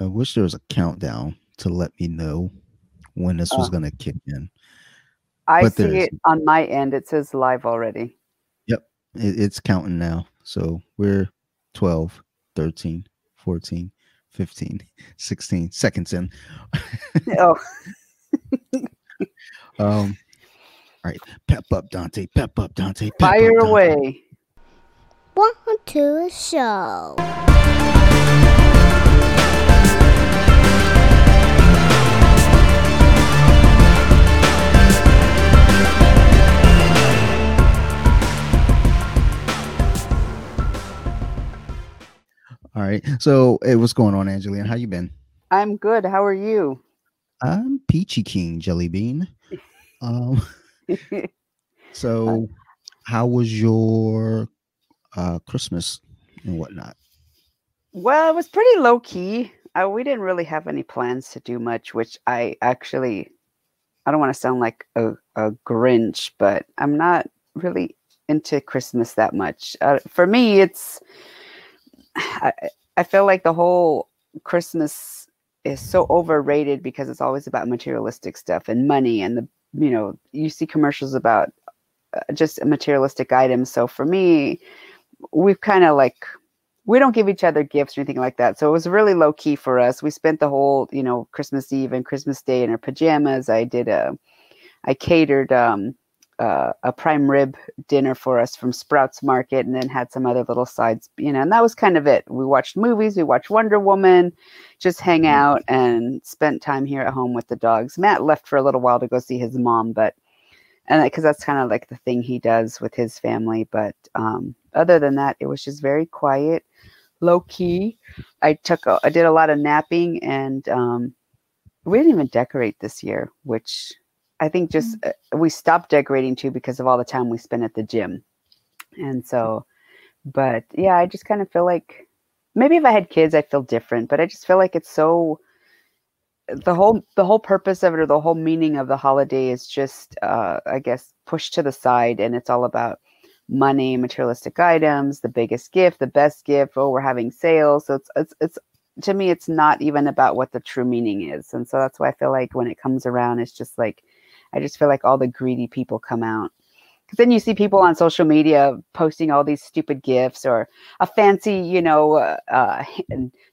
I wish there was a countdown to let me know when this was Oh. going to kick in. I But see it isn't. on my end. It says live already. It, it's counting now. So we're 12, 13, 14, 15, 16 seconds in. oh, Um, all right. Pep up, Dante. Pep up, Dante. Pep fire up, Dante. away. Welcome to the show. All right. So, hey, what's going on, Angelina? How you been? I'm good. How are you? I'm Peachy King Jelly Bean. Um, so how was your uh Christmas and whatnot? Well, it was pretty low key. Uh, we didn't really have any plans to do much, which I actually, I don't want to sound like a, a Grinch, but I'm not really into Christmas that much. Uh, for me, it's, I, I feel like the whole Christmas is so overrated because it's always about materialistic stuff and money and the, you know, you see commercials about uh, just materialistic items. So for me, we've kind of like we don't give each other gifts or anything like that. So it was really low key for us. We spent the whole, you know, Christmas Eve and Christmas Day in our pajamas. I did a, I catered um, uh, a prime rib dinner for us from Sprouts Market, and then had some other little sides, you know, and that was kind of it. We watched movies, we watched Wonder Woman, just hang out and spent time here at home with the dogs. Matt left for a little while to go see his mom, but and because that's kind of like the thing he does with his family. But um, other than that, it was just very quiet, low key. I took, a, I did a lot of napping, and um, we didn't even decorate this year, which I think just uh, we stopped decorating too because of all the time we spent at the gym, and so. But yeah, I just kind of feel like maybe if I had kids, I'd feel different. But I just feel like it's so the whole the whole purpose of it or the whole meaning of the holiday is just uh i guess pushed to the side and it's all about money materialistic items the biggest gift the best gift oh we're having sales so it's it's it's to me it's not even about what the true meaning is and so that's why i feel like when it comes around it's just like i just feel like all the greedy people come out because then you see people on social media posting all these stupid gifts or a fancy you know uh, uh,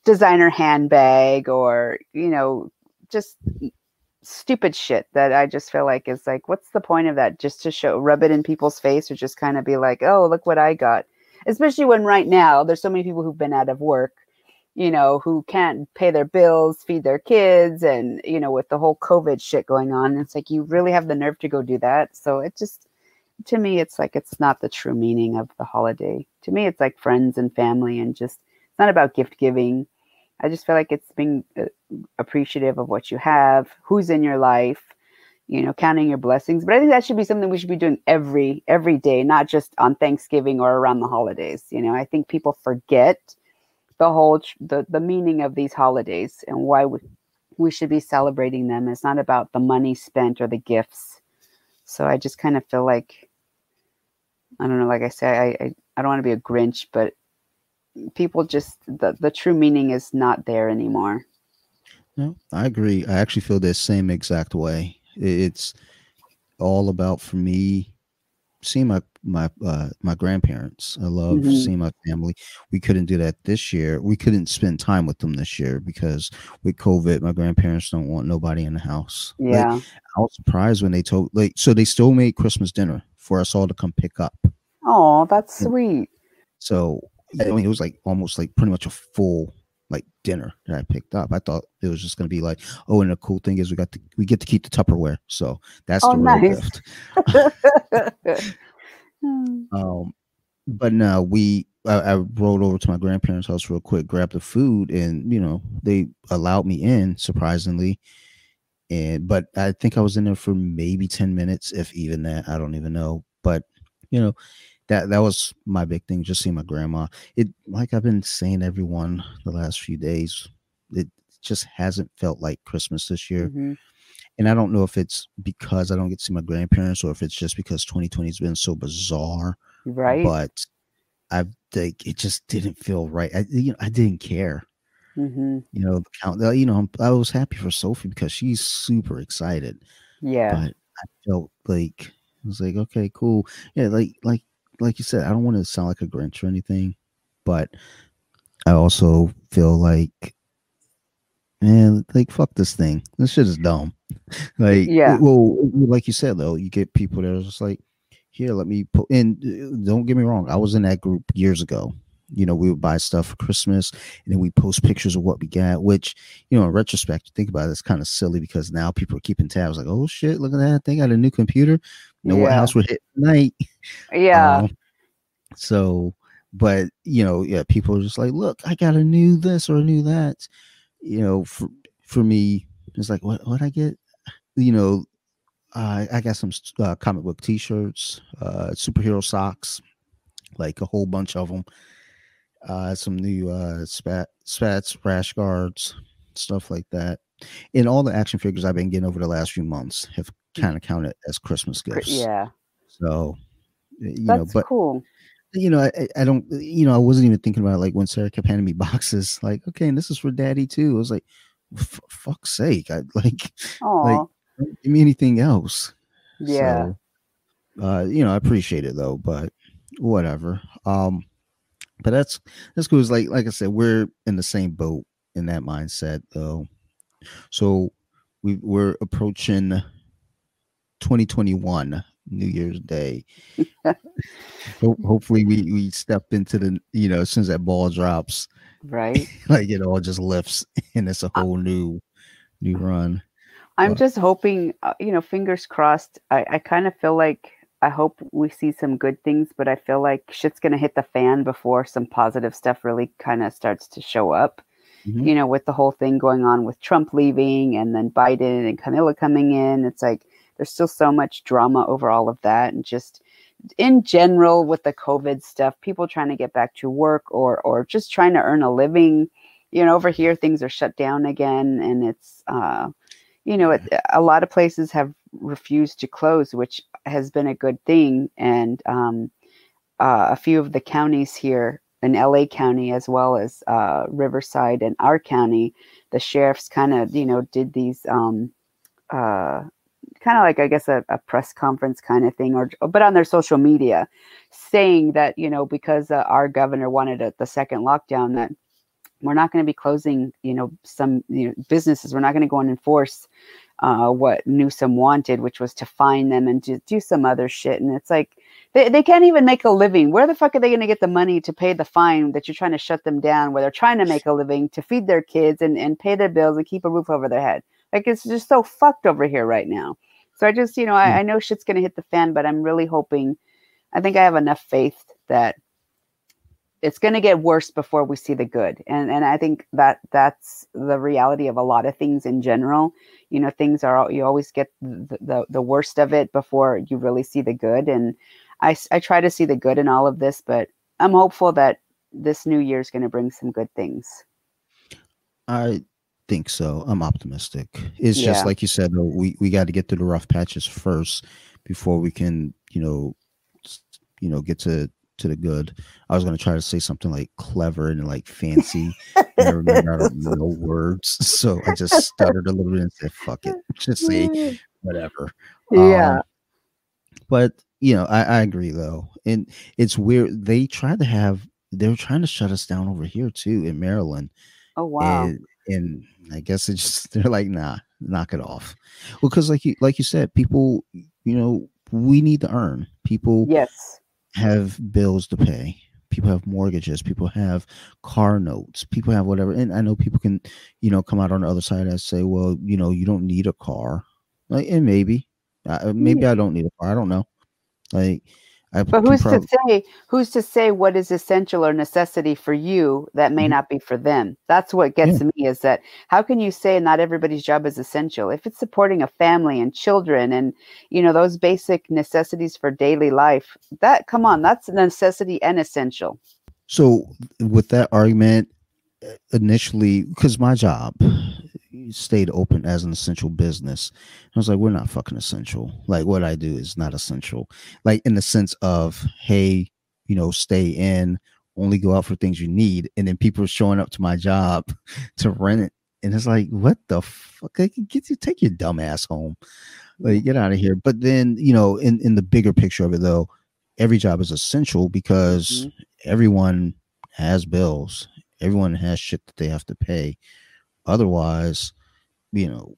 designer handbag or you know just stupid shit that I just feel like is like, what's the point of that? Just to show, rub it in people's face, or just kind of be like, oh, look what I got. Especially when right now there's so many people who've been out of work, you know, who can't pay their bills, feed their kids, and you know, with the whole COVID shit going on, it's like you really have the nerve to go do that. So it just, to me, it's like it's not the true meaning of the holiday. To me, it's like friends and family, and just it's not about gift giving. I just feel like it's being uh, appreciative of what you have, who's in your life, you know, counting your blessings. But I think that should be something we should be doing every every day, not just on Thanksgiving or around the holidays. You know, I think people forget the whole the the meaning of these holidays and why we we should be celebrating them. It's not about the money spent or the gifts. So I just kind of feel like I don't know, like I say, I I, I don't want to be a Grinch, but people just the, the true meaning is not there anymore. No, I agree. I actually feel the same exact way. It's all about for me seeing my my uh, my grandparents. I love Mhm. seeing my family. We couldn't do that this year. We couldn't spend time with them this year because with COVID, my grandparents don't want nobody in the house. Like, Yeah. I was surprised when they told like so they still made Christmas dinner for us all to come pick up. Oh, that's Yeah. sweet. So I mean, it was like almost like pretty much a full like dinner that I picked up. I thought it was just gonna be like, oh, and the cool thing is we got to we get to keep the Tupperware. So that's Oh, the real nice. gift. Hmm. Um, but no, we I, I rolled over to my grandparents' house real quick, grabbed the food, and you know they allowed me in surprisingly. And but I think I was in there for maybe ten minutes, if even that. I don't even know. But you know that that was my big thing, just seeing my grandma. It like I've been saying everyone the last few days, it just hasn't felt like Christmas this year Mhm. And I don't know if it's because I don't get to see my grandparents or if it's just because 2020 has been so bizarre. Right. But I think it just didn't feel right. I you know I didn't care. hmm You know, the count. uh, You know, I was happy for Sophie because she's super excited. Yeah. But I felt like I was like, okay, cool. Yeah, like like like you said, I don't want to sound like a Grinch or anything, but I also feel like, man, like fuck this thing. This shit is dumb. Like, Yeah. Well, like you said though, you get people that are just like, here, let me put. And uh, don't get me wrong, I was in that group years ago. You know, we would buy stuff for Christmas, and then we post pictures of what we got. Which, you know, in retrospect, you think about it, it's kind of silly because now people are keeping tabs. Like, oh shit, look at that! They got a new computer. You know what house we're hitting tonight? yeah. Um, so, but you know, yeah, people are just like, look, I got a new this or a new that. You know, for for me, it's like, what what I get? You know, I I got some uh, comic book T-shirts, uh, superhero socks, like a whole bunch of them. Uh, some new uh, spat spats, rash guards, stuff like that. And all the action figures I've been getting over the last few months have kind of counted as Christmas gifts. Yeah. So, you know, but cool. you know, I, I- don't, you know, I wasn't even thinking about it, like when Sarah kept handing me boxes, like, okay, and this is for daddy too. I was like, "F- fuck's sake. I like, Oh, don't give me anything else. yeah. So, uh, you know, I appreciate it though, but whatever. Um, but that's, that's cool. It's like, like I said, we're in the same boat in that mindset though. So we we're approaching 2021 New Year's Day. Ho- hopefully we we step into the you know as soon as that ball drops Right. like it all just lifts and it's a whole new new run I'm Well- just hoping, uh, you know, fingers crossed. I, I kind of feel like I hope we see some good things, but I feel like shit's going to hit the fan before some positive stuff really kind of starts to show up. Mhm. You know, with the whole thing going on with Trump leaving and then Biden and Camilla coming in, it's like there's still so much drama over all of that. And just in general, with the COVID stuff, people trying to get back to work or, or just trying to earn a living. You know, over here, things are shut down again, and it's, uh, you know, it, a lot of places have refused to close, which has been a good thing. And um, uh, a few of the counties here in LA County, as well as uh, Riverside and our county, the sheriffs kind of, you know, did these um, uh, kind of like, I guess, a, a press conference kind of thing, or but on their social media, saying that, you know, because uh, our governor wanted a, the second lockdown, that we're not going to be closing, you know, some you know, businesses. We're not going to go and enforce uh, what Newsom wanted, which was to fine them and to do some other shit. And it's like they, they can't even make a living. Where the fuck are they going to get the money to pay the fine that you're trying to shut them down, where they're trying to make a living to feed their kids and, and pay their bills and keep a roof over their head? Like it's just so fucked over here right now. So I just, you know, I, I know shit's going to hit the fan, but I'm really hoping, I think I have enough faith that it's going to get worse before we see the good. And and i think that that's the reality of a lot of things in general. You know things are you always get the, the, the worst of it before you really see the good. And I, I try to see the good in all of this but i'm hopeful that this new year is going to bring some good things. I think so. I'm optimistic. It's Yeah. just like you said though, we we got to get through the rough patches first before we can you know you know get to to the good i was going to try to say something like clever and like fancy i remember i don't know words so i just stuttered a little bit and said fuck it just say whatever yeah Um, but you know, I, I agree though, and it's weird. They tried to have they were trying to shut us down over here too in Maryland, oh wow and and I guess it's just they're like, nah, knock it off. Well, because like you like you said, people, you know, we need to earn. People yes have bills to pay. People have mortgages. People have car notes. People have whatever. And I know people can, you know, come out on the other side and say, well, you know, you don't need a car. Like, and maybe, uh, maybe I don't need a car. I don't know. Like, I but who's prob- to say who's to say what is essential or necessity for you that may Mhm. not be for them? That's what gets me is that how can you say not everybody's job is essential? If it's supporting a family and children and you know those basic necessities for daily life that come on that's a necessity and essential. So with that argument, initially, because my job stayed open as an essential business, I was like, we're not fucking essential. Like what I do is not essential. Like in the sense of, hey, you know, stay in only go out for things you need, and then people are showing up to my job to rent it, and it's like, what the fuck? I can Get you take your dumb ass home, like get out of here. But then you know, in in the bigger picture of it, though, every job is essential because mm-hmm. everyone has bills, everyone has shit that they have to pay. Otherwise, you know,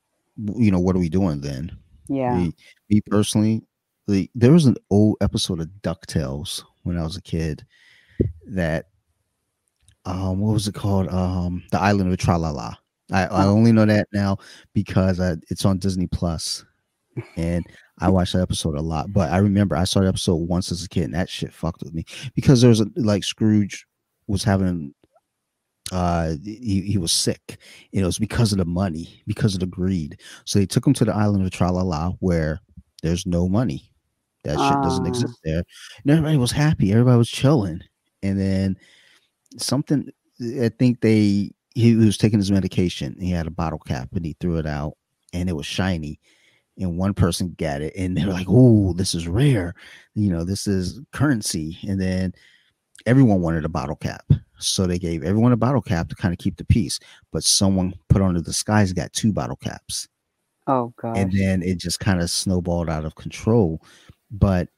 you know, what are we doing then? Yeah. Me, me personally, the, there was an old episode of DuckTales when I was a kid that um what was it called? Um The Island of Tralala. I, I oh. only know that now because I, it's on Disney Plus, and I watched that episode a lot. But I remember I saw the episode once as a kid, and that shit fucked with me because there was a, like Scrooge was having uh he, he was sick. It was because of the money because of the greed. So they took him to the island of tralala where there's no money. That shit doesn't uh. exist there. And everybody was happy. Everybody was chilling. And then something i think they he was taking his medication. He had a bottle cap and he threw it out and it was shiny. And one person got it and they're like oh this is rare. You know this is currency. And then everyone wanted a bottle cap so they gave everyone a bottle cap to kind of keep the peace. But someone put on the disguise got two bottle caps. Oh god. And then it just kind of snowballed out of control. But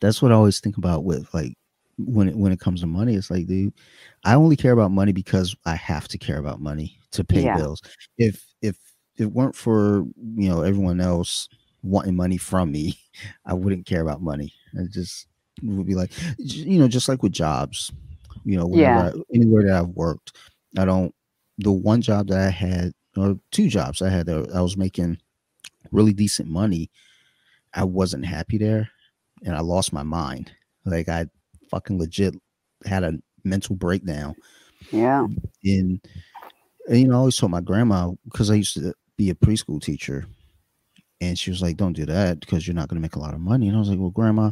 that's what I always think about with like when it when it comes to money. It's like, dude, I only care about money because I have to care about money to pay yeah. bills. If if it weren't for you know everyone else wanting money from me, I wouldn't care about money. I just would be like, you know, just like with jobs you know, yeah. I, anywhere that I've worked, I don't. The one job that I had, or two jobs I had, I was making really decent money. I wasn't happy there, and I lost my mind. Like I fucking legit had a mental breakdown. Yeah. And, and you know, I always told my grandma because I used to be a preschool teacher, and she was like, "Don't do that because you're not going to make a lot of money." And I was like, "Well, grandma,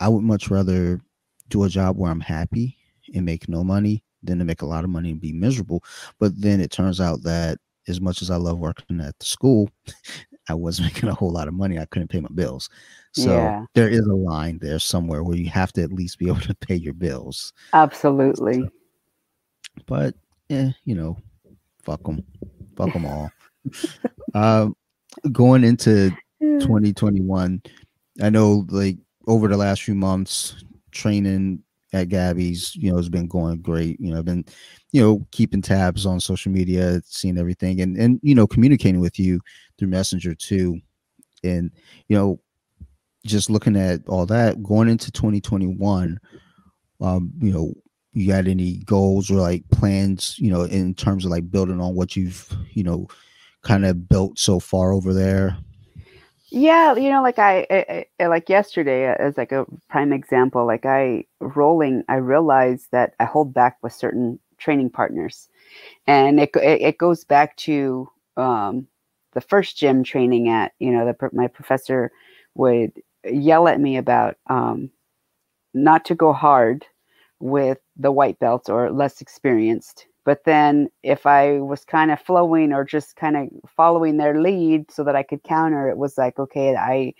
I would much rather do a job where I'm happy and make no money than to make a lot of money and be miserable. But then it turns out that as much as I love working at the school, I was making a whole lot of money. I couldn't pay my bills. So yeah. there is a line there somewhere where you have to at least be able to pay your bills. Absolutely. So, but yeah, you know, fuck them, fuck them all. um, going into 2021, I know like over the last few months, training at Gabby's, you know, has been going great. You know, I've been, you know, keeping tabs on social media, seeing everything, and and you know, communicating with you through Messenger too, and you know, just looking at all that going into 2021. Um, you know, you got any goals or like plans, you know, in terms of like building on what you've, you know, kind of built so far over there? Yeah, you know, like I, I, I, like yesterday as like a prime example, like I rolling, I realized that I hold back with certain training partners, and it it, it goes back to um, the first gym training at you know the my professor would yell at me about um, not to go hard with the white belts or less experienced but then if I was kind of flowing or just kind of following their lead so that I could counter, it was like, okay, I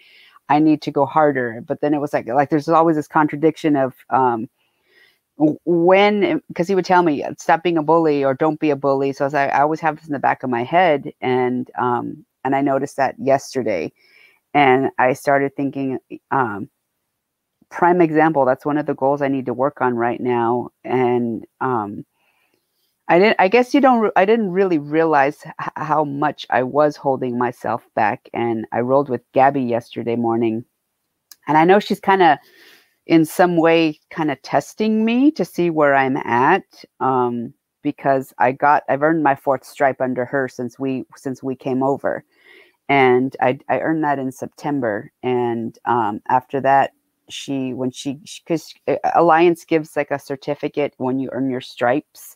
I need to go harder. But then it was like like there's always this contradiction of um when because he would tell me stop being a bully or don't be a bully. So I, was, I, I always have this in the back of my head and um and I noticed that yesterday and I started thinking um prime example that's one of the goals I need to work on right now and um I didn't. I guess you don't. I didn't really realize how much I was holding myself back, and I rolled with Gabby yesterday morning, and I know she's kind of, in some way, kind of testing me to see where I'm at, um, because I got. I've earned my fourth stripe under her since we since we came over, and I I earned that in September, and um, after that, she when she because uh, Alliance gives like a certificate when you earn your stripes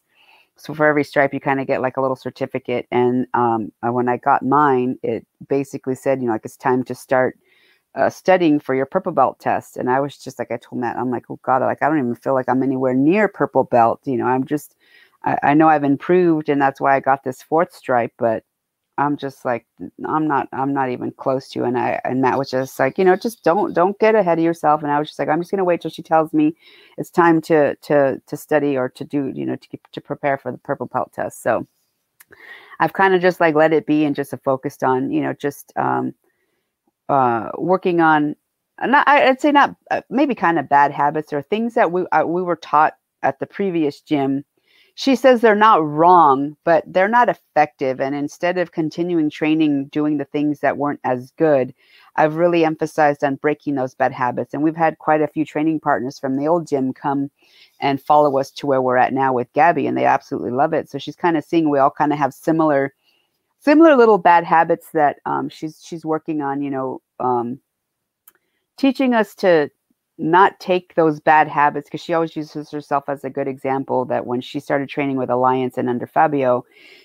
so for every stripe, you kind of get like a little certificate. And um, uh, when I got mine, it basically said, you know, like it's time to start uh, studying for your purple belt test. And I was just like, I told Matt, I'm like, oh God, like I don't even feel like I'm anywhere near purple belt. You know, I'm just, I, I know I've improved, and that's why I got this fourth stripe. But I'm just like I'm not I'm not even close to and I and Matt was just like you know just don't don't get ahead of yourself. And I was just like I'm just gonna wait till she tells me it's time to to to study or to do you know to to prepare for the purple belt test. So I've kind of just like let it be and just focused on you know just um uh working on not I'd say not uh, maybe kind of bad habits or things that we uh, we were taught at the previous gym she says they're not wrong, but they're not effective. And instead of continuing training, doing the things that weren't as good, I've really emphasized on breaking those bad habits. And we've had quite a few training partners from the old gym come and follow us to where we're at now with Gabby, and they absolutely love it. So she's kind of seeing we all kind of have similar, similar little bad habits that um, she's she's working on. You know, um, teaching us to not take those bad habits because she always uses herself as a good example that when she started training with Alliance and under Fabio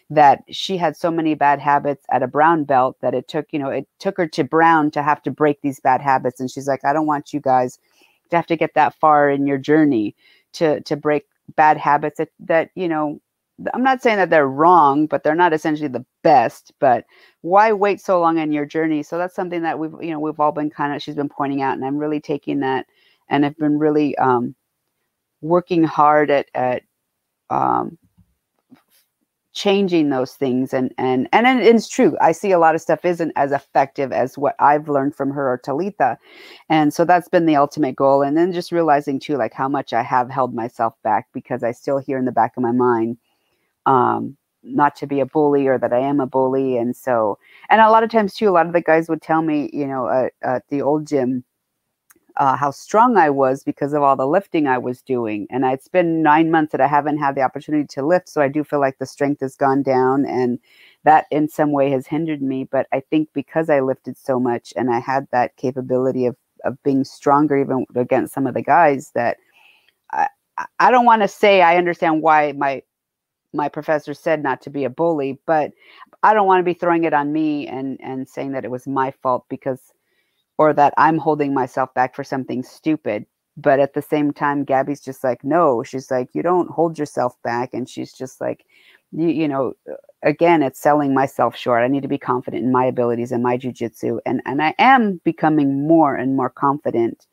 that she had so many bad habits at a brown belt that it took you know it took her to brown to have to break these bad habits and she's like I don't want you guys to have to get that far in your journey to to break bad habits that that you know I'm not saying that they're wrong, but they're not essentially the best. But why wait so long on your journey? So that's something that we've, you know, we've all been kind of, she's been pointing out, and I'm really taking that and have been really um, working hard at at um, changing those things and and and it's true. I see a lot of stuff isn't as effective as what i've learned from her or talitha and so that's been the ultimate goal and then just realizing too like how much i have held myself back because i still hear in the back of my mind um not to be a bully or that i am a bully and so and a lot of times too a lot of the guys would tell me you know at, at the old gym uh, how strong I was because of all the lifting I was doing. And it's been nine months that I haven't had the opportunity to lift. So I do feel like the strength has gone down and that in some way has hindered me. But I think because I lifted so much and I had that capability of, of being stronger even against some of the guys that I, I don't want to say I understand why my my professor said not to be a bully, but I don't want to be throwing it on me and and saying that it was my fault because or that I'm holding myself back for something stupid. But at the same time, Gabby's just like, no, she's like, you don't hold yourself back. And she's just like, you, you know, uh, again, it's selling myself short. I need to be confident in my abilities and my jujitsu. And, and I am becoming more and more confident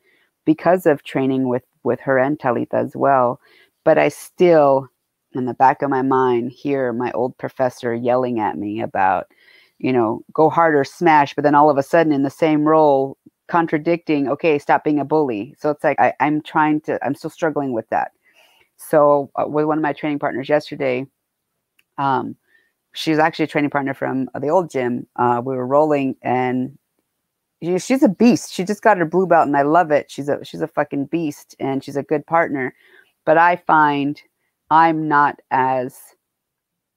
because of training with, with her and Talitha as well. But I still, in the back of my mind, hear my old professor yelling at me about, you know, go harder, smash, but then all of a sudden in the same role, contradicting, okay, stop being a bully. So it's like I, am trying to, I'm still struggling with that. So uh, with one of my training partners yesterday, um, she's actually a training partner from the old gym. Uh, we were rolling and she's a beast. She just got her blue belt and I love it. She's a she's a fucking beast and she's a good partner. But I find I'm not as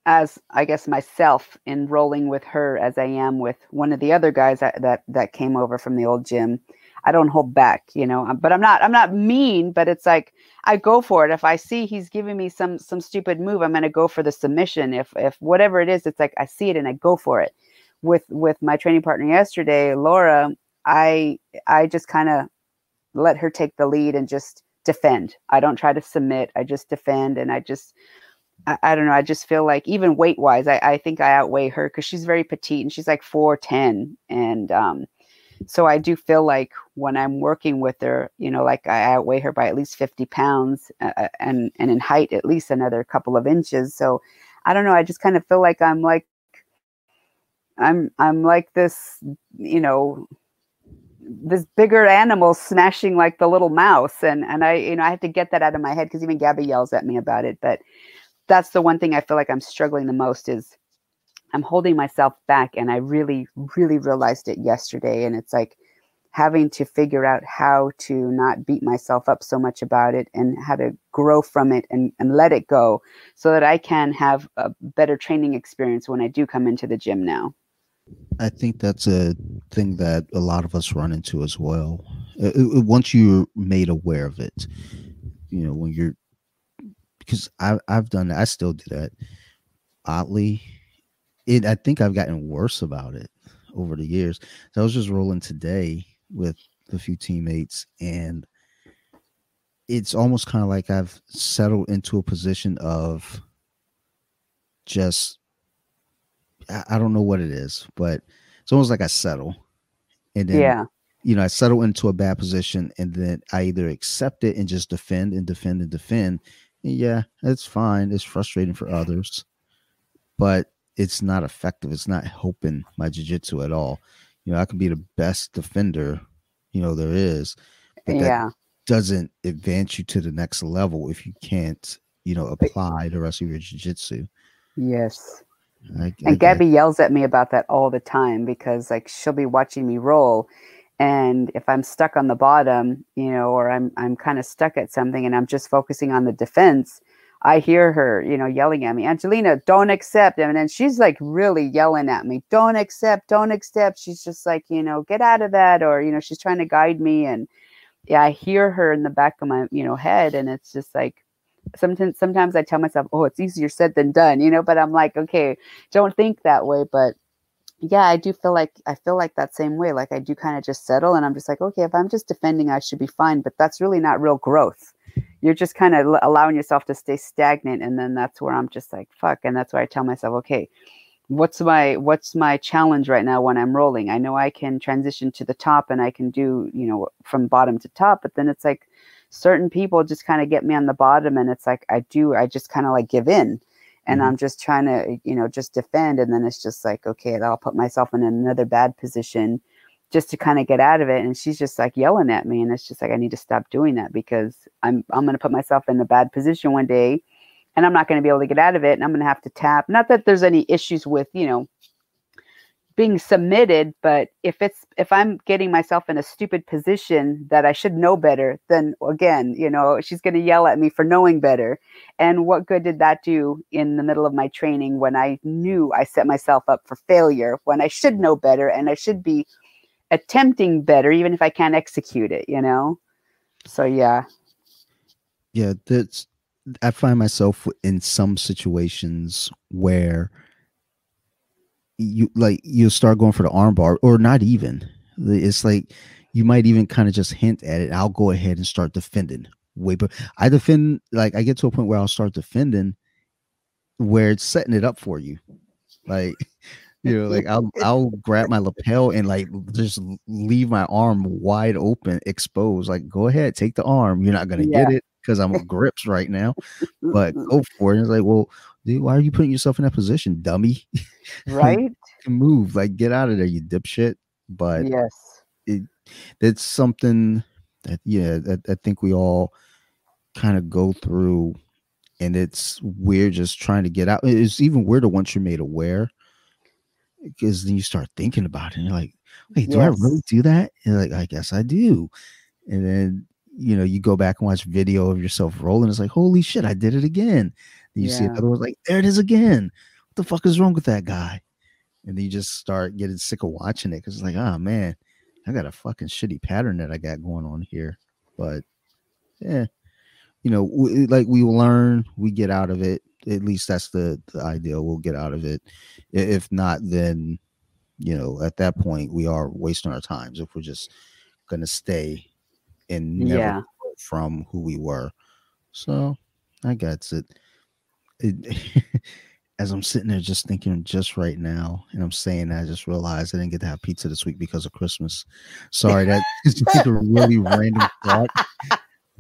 as I guess myself in rolling with her as I am with one of the other guys that that, that came over from the old gym. I don't hold back, you know, uh, but I'm not I'm not mean, but it's like I go for it. If I see he's giving me some some stupid move, I'm going to go for the submission. If if whatever it is, it's like I see it and I go for it. With with my training partner yesterday, Laura, I I just kind of let her take the lead and just defend. I don't try to submit. I just defend and I just I, I, don't know. I just feel like even weight wise, I, I think I outweigh her because she's very petite and she's like 4'10. And um, so I do feel like when I'm working with her, you know, like I outweigh her by at least 50 pounds uh, uh, and, and in height, at least another couple of inches. So I don't know. I just kind of feel like I'm like, I'm, I'm like this, you know, this bigger animal smashing like the little mouse and and i you know i have to get that out of my head because even gabby yells at me about it but that's the one thing I feel like I'm struggling the most is I'm holding myself back and I really really realized it yesterday and it's like having to figure out how to not beat myself up so much about it and how to grow from it and, and let it go so that I can have a better training experience when I do come into the gym now. I think that's a thing that a lot of us run into as well. Uh, uh, once you're made aware of it, you know, when you're because I I've done that. I still do that. Oddly, it I think I've gotten worse about it over the years. So I was just rolling today with a few teammates, and it's almost kind of like I've settled into a position of just I, I don't know what it is, but it's almost like I settle, and then yeah. you know I settle into a bad position, and then I either accept it and just defend and defend and defend. Yeah, it's fine. It's frustrating for others, but it's not effective. It's not helping my jujitsu at all. You know, I can be the best defender, you know, there is, but that Yeah. doesn't advance you to the next level if you can't, you know, apply the rest of your jujitsu. Yes. I, I And get- Gabby yells at me about that all the time because like she'll be watching me roll and if I'm stuck on the bottom, you know, or I'm I'm kind of stuck at something and I'm just focusing on the defense, I hear her, you know, yelling at me, Angelina, don't accept. And then she's like really yelling at me, don't accept, don't accept. She's just like, you know, get out of that. Or, you know, she's trying to guide me. And yeah, I hear her in the back of my, you know, head. And it's just like, sometimes, sometimes I tell myself, oh, it's easier said than done, you know, but I'm like, okay, don't think that way. But yeah, I do feel like I feel like that same way. Like I do kind of just settle and I'm just like, okay, if I'm just defending, I should be fine. But that's really not real growth. You're just kind of allowing yourself to stay stagnant. And then that's where I'm just like, fuck. And that's why I tell myself, okay, what's my what's my challenge right now when I'm rolling? I know I can transition to the top and I can do, you know, from bottom to top, but then it's like certain people just kind of get me on the bottom and it's like I do, I just kind of like give in and Mhm. I'm just trying to, you know, just defend. And then it's just like, okay, I'll put myself in another bad position just to kind of get out of it. And she's just like yelling at me. And it's just like, I need to stop doing that because I'm, I'm going to put myself in a bad position one day and I'm not going to be able to get out of it. And I'm going to have to tap. Not that there's any issues with, you know, being submitted, but if it's if I'm getting myself in a stupid position that I should know better, then again, you know, she's going to yell at me for knowing better. And what good did that do in the middle of my training when I knew I set myself up for failure when I should know better and I should be attempting better even if I can't execute it, you know? So yeah. yeah that's i find myself in some situations where you like you'll start going for the arm bar or not even. It's like you might even kind of just hint at it. I'll go ahead and start defending wait but i defend like i get to a point where i'll start defending where it's setting it up for you. Like you know like i'll i'll grab my lapel and like just leave my arm wide open exposed like go ahead take the arm. You're not gonna get it because i'm on grips right now. But go for it. And it's like, well, dude, why are you putting yourself in that position, dummy? Right? move, like get out of there, you dipshit. But yes. that's something that yeah, that I think we all kind of go through, and it's weird just trying to get out. It's even weirder once you're made aware, because then you start thinking about it, and you're like, wait, do I really do that? And you're like, I guess I do. And then you know, you go back and watch video of yourself rolling. It's like, holy shit, I did it again. You see Yeah. another one's like, there it is again. What the fuck is wrong with that guy? And then you just start getting sick of watching it because it's like, oh man, I got a fucking shitty pattern that I got going on here. But yeah, you know, we, like we learn, we get out of it. At least that's the, the ideal. We'll get out of it. If not, then you know, at that point, we are wasting our times if we're just gonna stay and never Yeah. from who we were. So I got it. It as I'm sitting there just thinking just right now, and I'm saying that, I just realized I didn't get to have pizza this week because of Christmas. Sorry, that is just a really random thought.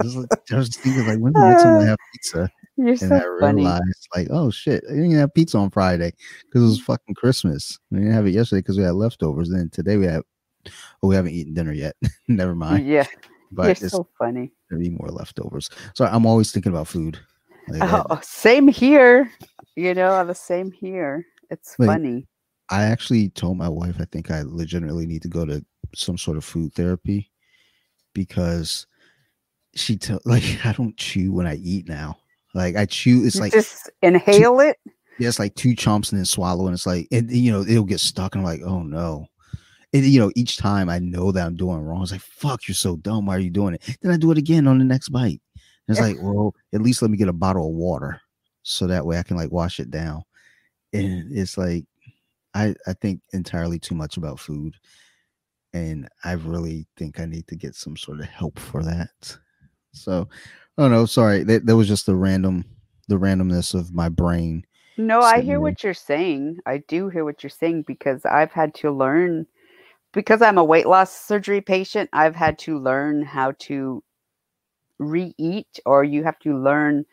Just, like- I was just thinking like, when the next time I have pizza? You're And so I funny. realized like, oh shit, I didn't have pizza on Friday because it was mm-hmm. fucking Christmas. We didn't have it yesterday because we had leftovers. Then today we have, oh, we haven't eaten dinner yet. Never mind. Yeah. But You're it's so funny. gonna be more leftovers. So I'm always thinking about food. Oh, same here. You know, the same here. It's Wait. funny. I actually told my wife I think I legitimately need to go to some sort of food therapy because she tell like I don't chew when I eat now. Like I chew, it's You like just inhale it. yeah, it's like two chomps and then swallow, and it's like and you know it'll get stuck, and I'm like, oh no. And you know, each time I know that I'm doing wrong, it's like, fuck, you're so dumb. Why are you doing it? Then I do it again on the next bite. And it's like, well, at least let me get a bottle of water so that way I can like wash it down. And it's like, I I think entirely too much about food, and I really think I need to get some sort of help for that. So, oh no, sorry, that that was just the random, the randomness of my brain No, I hear what you're saying. I do hear what you're saying because I've had to learn because I'm a weight loss surgery patient, I've had to learn how to re-eat or you have to learn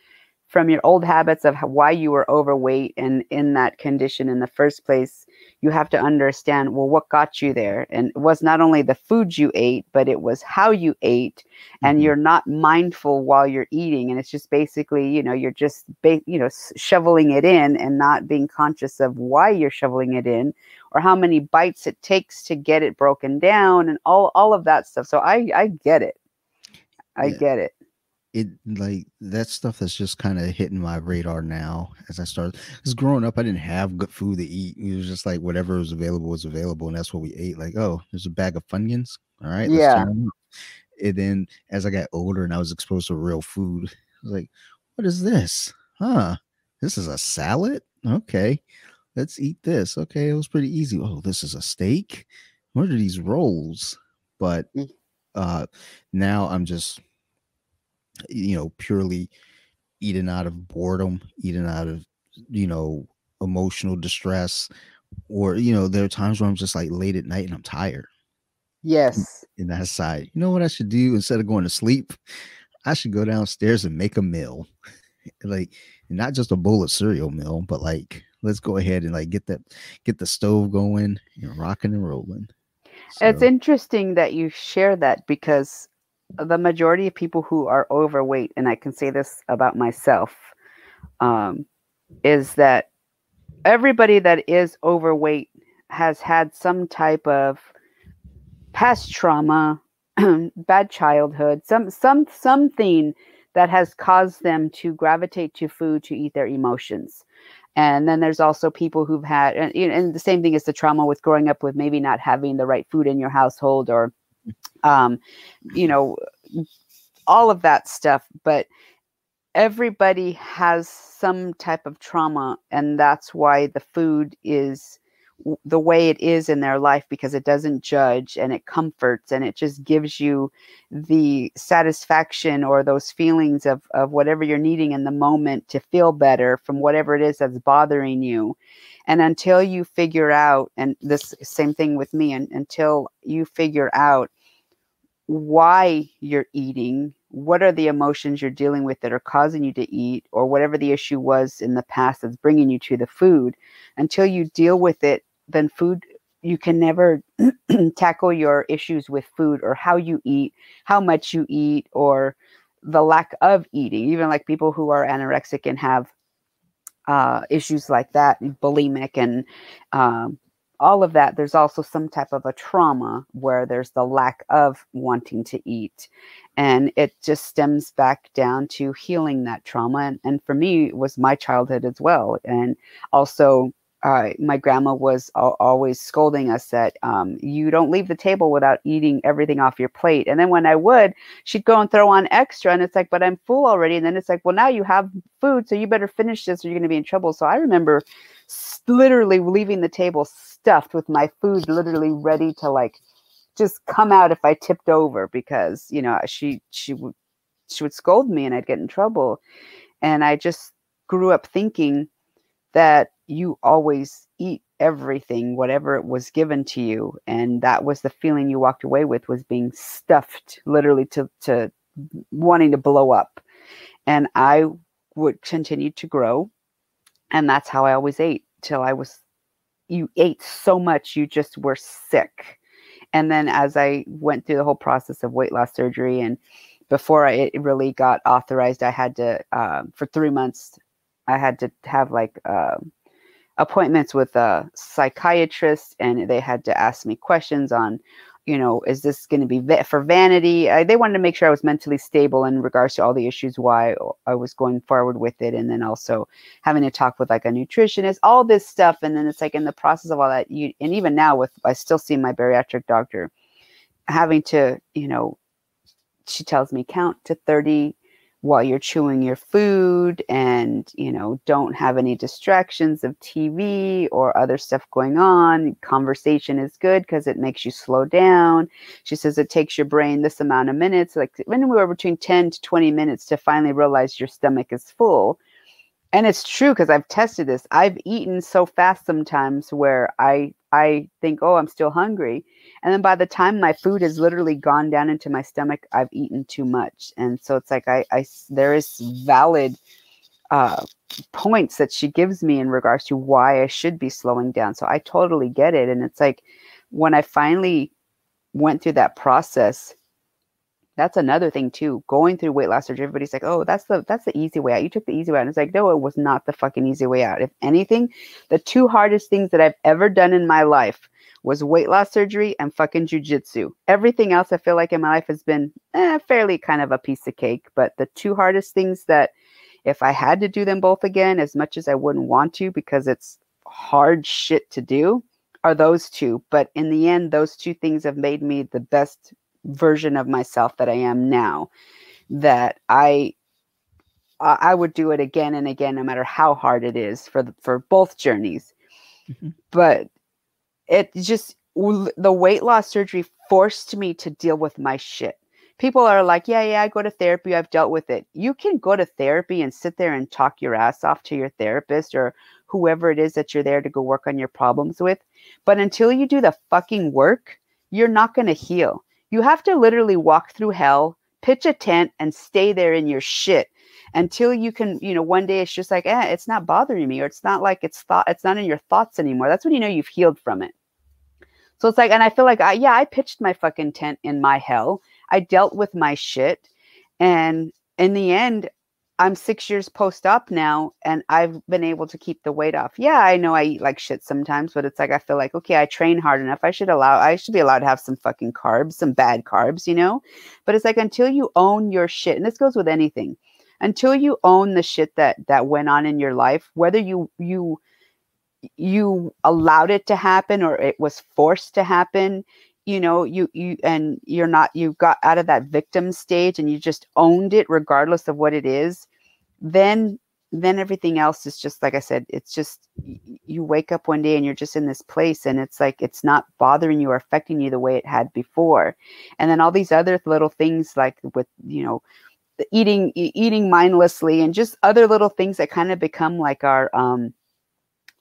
from your old habits of how, why you were overweight and in that condition in the first place you have to understand well what got you there? And it was not only the food you ate but it was how you ate and Mhm. you're not mindful while you're eating and it's just basically you know you're just ba- you know shoveling it in and not being conscious of why you're shoveling it in or how many bites it takes to get it broken down and all all of that stuff. So i i get it i Yeah. get it it like that stuff that's just kind of hitting my radar now as I started. Because growing up, I didn't have good food to eat. It was just like whatever was available was available, and that's what we ate. Like, oh, there's a bag of Funyuns. All right, Yeah. tear 'em up. And then as I got older and I was exposed to real food, I was like, what is this? Huh? This is a salad? Okay. Let's eat this. Okay, it was pretty easy. Oh, this is a steak. What are these rolls? But Mm. Uh now I'm just you know purely eating out of boredom eating out of you know emotional distress or you know there are times where i'm just like late at night and i'm tired. Yes. and that side you know what i should do? Instead of going to sleep i should go downstairs and make a meal. Like not just a bowl of cereal meal but like let's go ahead and like get that get the stove going and rocking and rolling It's interesting that you share that because the majority of people who are overweight, and I can say this about myself, um, is that everybody that is overweight has had some type of past trauma, bad childhood, some some something that has caused them to gravitate to food to eat their emotions. And then there's also people who've had, and, and the same thing is the trauma with growing up with maybe not having the right food in your household or, um, you know, all of that stuff. But everybody has some type of trauma, and that's why the food is the way it is in their life because it doesn't judge and it comforts and it just gives you the satisfaction or those feelings of, of whatever you're needing in the moment to feel better from whatever it is that's bothering you. And until you figure out, and this same thing with me, and until you figure out why you're eating, what are the emotions you're dealing with that are causing you to eat, or whatever the issue was in the past that's bringing you to the food, until you deal with it, then food, you can never tackle your issues with food or how you eat, how much you eat, or the lack of eating. Even like people who are anorexic and have uh, issues like that, bulimic, and um, all of that. There's also some type of a trauma where there's the lack of wanting to eat. And it just stems back down to healing that trauma. And, and for me, it was my childhood as well. And also, uh, my grandma was al- always scolding us that um, you don't leave the table without eating everything off your plate. And then when I would, she'd go and throw on extra. And it's like, but I'm full already. And then it's like, well, now you have food. So you better finish this or you're going to be in trouble. So I remember literally leaving the table stuffed with my food, literally ready to like just come out if I tipped over because, you know, she, she would, she would scold me and I'd get in trouble. And I just grew up thinking that you always eat everything whatever it was given to you and that was the feeling you walked away with was being stuffed literally to to wanting to blow up. And i would continue to grow and that's how i always ate till i was you ate so much you just were sick. And then as i went through the whole process of weight loss surgery and before I, it really got authorized i had to um, for three months i had to have like um appointments with a psychiatrist and they had to ask me questions on you know is this going to be for vanity? I, they wanted to make sure i was mentally stable in regards to all the issues why i was going forward with it and then also having to talk with like a nutritionist all this stuff and then it's like in the process of all that you and even now with i still see my bariatric doctor having to you know she tells me count to 30 while you're chewing your food and you know don't have any distractions of tv or other stuff going on conversation is good because it makes you slow down she says it takes your brain this amount of minutes like anywhere between 10 to 20 minutes to finally realize your stomach is full and it's true because I've tested this. I've eaten so fast sometimes where I I think, oh, I'm still hungry, and then by the time my food has literally gone down into my stomach, I've eaten too much, and so it's like I, I there is valid uh, points that she gives me in regards to why I should be slowing down. So I totally get it, and it's like when I finally went through that process that's another thing too. Going through weight loss surgery, everybody's like, "Oh, that's the that's the easy way out. You took the easy way out." And it's like, no, it was not the fucking easy way out. If anything, the two hardest things that I've ever done in my life was weight loss surgery and fucking jujitsu. Everything else, I feel like in my life has been eh, fairly kind of a piece of cake. But the two hardest things that, if I had to do them both again, as much as I wouldn't want to, because it's hard shit to do, are those two. But in the end, those two things have made me the best version of myself that I am now that I I would do it again and again no matter how hard it is for the, for both journeys. Mm-hmm. But it just the weight loss surgery forced me to deal with my shit. People are like, "Yeah, yeah, I go to therapy. I've dealt with it." You can go to therapy and sit there and talk your ass off to your therapist or whoever it is that you're there to go work on your problems with. But until you do the fucking work, you're not going to heal. You have to literally walk through hell, pitch a tent, and stay there in your shit until you can, you know, one day it's just like, eh, it's not bothering me, or it's not like it's thought, it's not in your thoughts anymore. That's when you know you've healed from it. So it's like, and I feel like, I, yeah, I pitched my fucking tent in my hell. I dealt with my shit. And in the end, I'm six years post op now and I've been able to keep the weight off. Yeah, I know I eat like shit sometimes, but it's like I feel like, okay, I train hard enough. I should allow I should be allowed to have some fucking carbs, some bad carbs, you know? But it's like until you own your shit, and this goes with anything, until you own the shit that that went on in your life, whether you you you allowed it to happen or it was forced to happen, you know you you and you're not you got out of that victim stage and you just owned it regardless of what it is then then everything else is just like i said it's just you wake up one day and you're just in this place and it's like it's not bothering you or affecting you the way it had before. And then all these other little things like with you know eating eating mindlessly and just other little things that kind of become like our um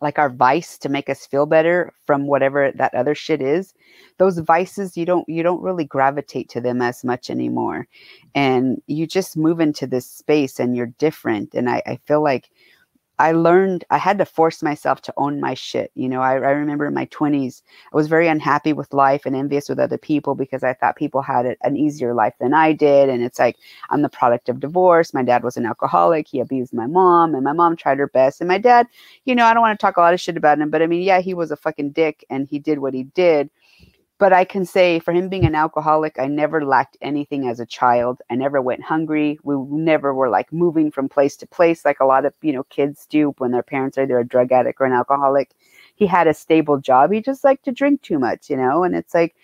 like our vice to make us feel better from whatever that other shit is those vices you don't you don't really gravitate to them as much anymore. And you just move into this space and you're different. And i, I feel like I learned I had to force myself to own my shit. You know, I, I remember in my 20s, I was very unhappy with life and envious with other people because I thought people had an easier life than I did. And it's like, I'm the product of divorce. My dad was an alcoholic. He abused my mom, and my mom tried her best. And my dad, you know, I don't want to talk a lot of shit about him, but I mean, yeah, he was a fucking dick and he did what he did but I can say for him being an alcoholic, I never lacked anything as a child. I never went hungry. We never were like moving from place to place like a lot of, you know, kids do when their parents are either a drug addict or an alcoholic. He had a stable job. He just liked to drink too much, you know, and it's like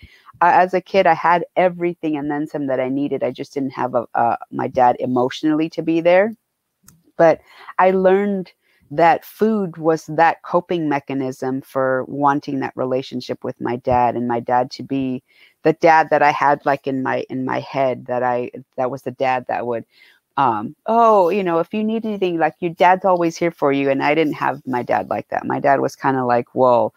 as a kid, I had everything and then some that I needed. I just didn't have a, my dad emotionally to be there. But I learned that food was that coping mechanism for wanting that relationship with my dad and my dad to be the dad that I had like in my in my head that I that was the dad that would um oh you know if you need anything like your dad's always here for you. And I didn't have my dad like that. My dad was kind of like well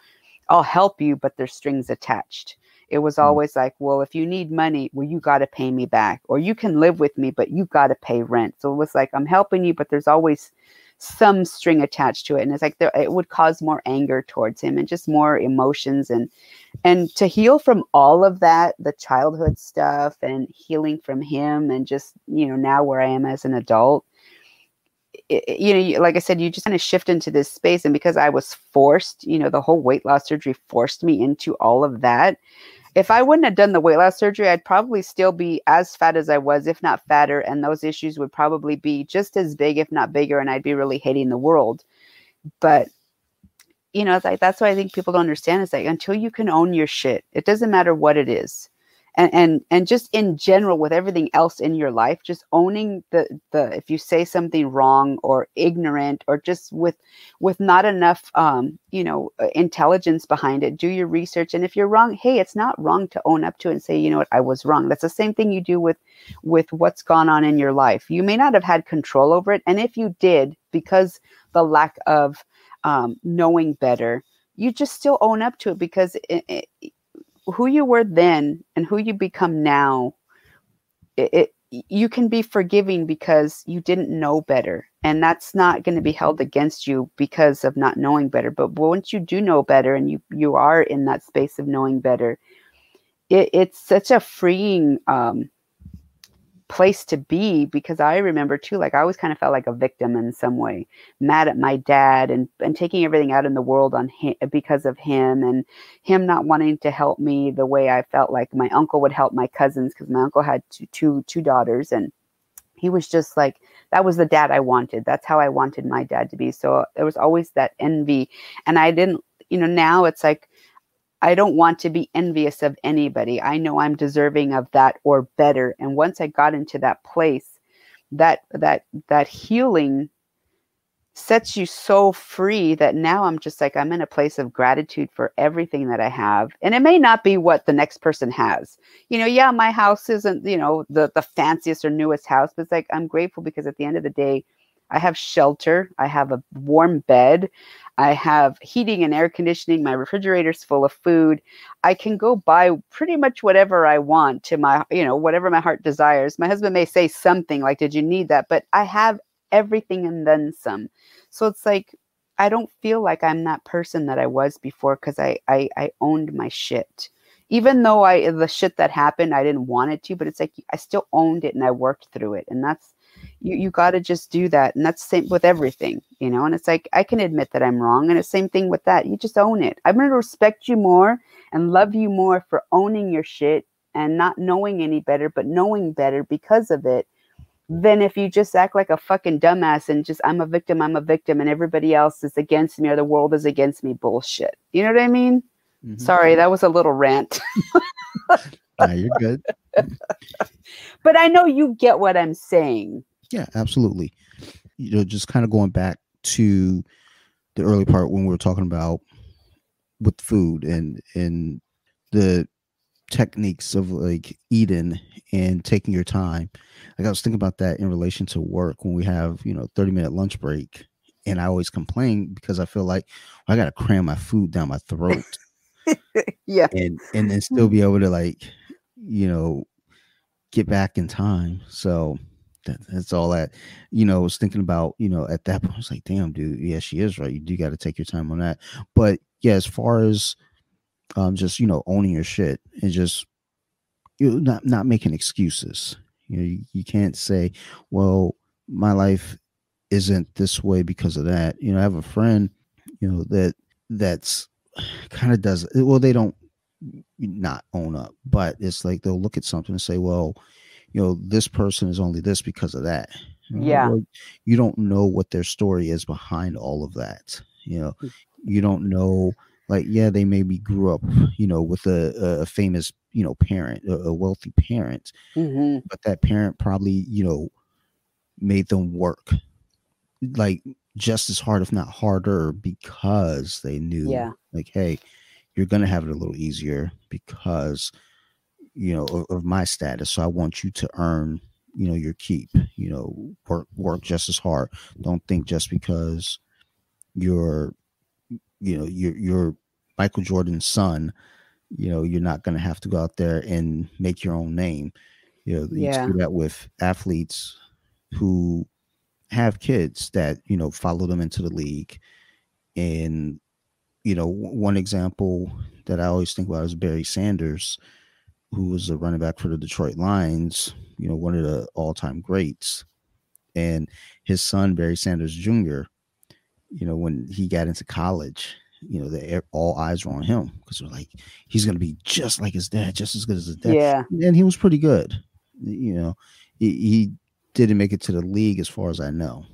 I'll help you but there's strings attached. It was hmm. always like well if you need money well you got to pay me back or you can live with me but you got to pay rent. So it was like I'm helping you but there's always some string attached to it and it's like there, it would cause more anger towards him and just more emotions and and to heal from all of that the childhood stuff and healing from him and just you know now where i am as an adult it, you know like i said you just kind of shift into this space and because i was forced you know the whole weight loss surgery forced me into all of that if I wouldn't have done the weight loss surgery, I'd probably still be as fat as I was, if not fatter. And those issues would probably be just as big, if not bigger. And I'd be really hating the world. But, you know, like that's why I think people don't understand. It's like until you can own your shit, it doesn't matter what it is. And and and just in general with everything else in your life just owning the the if you say something wrong or ignorant or just with with not enough um you know uh, intelligence behind it do your research. And if you're wrong hey it's not wrong to own up to it and say you know what? I was wrong. That's the same thing you do with with what's gone on in your life. You may not have had control over it and if you did because the lack of um, knowing better you just still own up to it because it, it, who you were then and who you become now it, it you can be forgiving because you didn't know better. And that's not going to be held against you because of not knowing better. But once you do know better and you you are in that space of knowing better it, it's such a freeing um, place to be because I remember too, like I always kind of felt like a victim in some way, mad at my dad and, and taking everything out in the world on him because of him and him not wanting to help me the way I felt like my uncle would help my cousins because my uncle had two, two, two daughters and he was just like that was the dad I wanted. That's how I wanted my dad to be. So there was always that envy and I didn't, you know, now it's like I don't want to be envious of anybody. I know I'm deserving of that or better. And once I got into that place, that that that healing sets you so free that now I'm just like I'm in a place of gratitude for everything that I have. And it may not be what the next person has. You know, yeah, my house isn't, you know, the the fanciest or newest house, but it's like I'm grateful because at the end of the day, I have shelter, I have a warm bed, I have heating and air conditioning. My refrigerator's full of food. I can go buy pretty much whatever I want to my, you know, whatever my heart desires. My husband may say something like, Did you need that? But I have everything and then some. So it's like, I don't feel like I'm that person that I was before because I, I I owned my shit. Even though I the shit that happened, I didn't want it to, but it's like I still owned it and I worked through it. And that's you you got to just do that and that's the same with everything you know and it's like i can admit that i'm wrong and it's the same thing with that you just own it. I'm going to respect you more and love you more for owning your shit and not knowing any better but knowing better because of it than if you just act like a fucking dumbass and just i'm a victim i'm a victim and everybody else is against me or the world is against me bullshit. You know what i mean? Mm-hmm. sorry that was a little rant. Nah, you're good. But i know you get what i'm saying yeah, absolutely. You know, just kind of going back to the early part when we were talking about with food and and the techniques of like eating and taking your time. Like I was thinking about that in relation to work when we have, you know, 30 minute lunch break. And I always complain because I feel like well, I gotta cram my food down my throat. yeah. And and then mm-hmm. still be able to like, you know, get back in time. So that, that's all that you know I was thinking about you know at that point i was like damn dude yeah she is right you do got to take your time on that. But yeah as far as um just you know owning your shit and just you know, not not making excuses you know you, you can't say well my life isn't this way because of that you know i have a friend you know that that's kind of does well they don't not own up but it's like they'll look at something and say well you know this person is only this because of that yeah you don't know what their story is behind all of that you know mm. you don't know like yeah they maybe grew up you know with a, a famous you know parent a, a wealthy parent mm-hmm. but that parent probably you know made them work like just as hard if not harder because they knew yeah. like hey you're gonna have it a little easier because you know of, of, my status so i want you to earn you know your keep you know work work just as hard. Don't think just because you're you know you're you're michael jordan's son you know you're not going to have to go out there and make your own name. You know you yeah. do that with athletes who have kids that you know follow them into the league. And you know one example that i always think about is barry sanders who was a running back for the Detroit Lions, you know, one of the all-time greats. And his son, Barry Sanders Jr., you know, when he got into college, you know, the, all eyes were on him because they're like, he's going to be just like his dad, just as good as his dad. Yeah. And he was pretty good. You know, he, he didn't make it to the league as far as I know,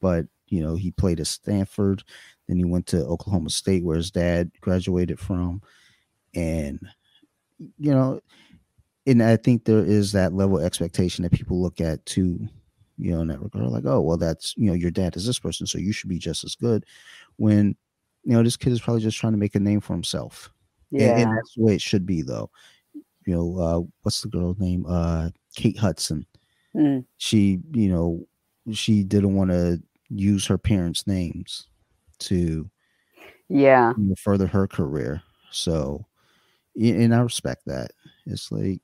but, you know, he played at Stanford. Then he went to Oklahoma State, where his dad graduated from. And you know, and I think there is that level of expectation that people look at too, you know, in that regard, like, oh, well, that's you know, your dad is this person, so you should be just as good. When you know, this kid is probably just trying to make a name for himself. And- Yeah. and, that's the way it should be, though. You know, uh, what's the girl's name? Uh, Kate Hudson. Mm, She, you know, she didn't want to use her parents' names to yeah. you know, further her career. So, and I respect that. It's like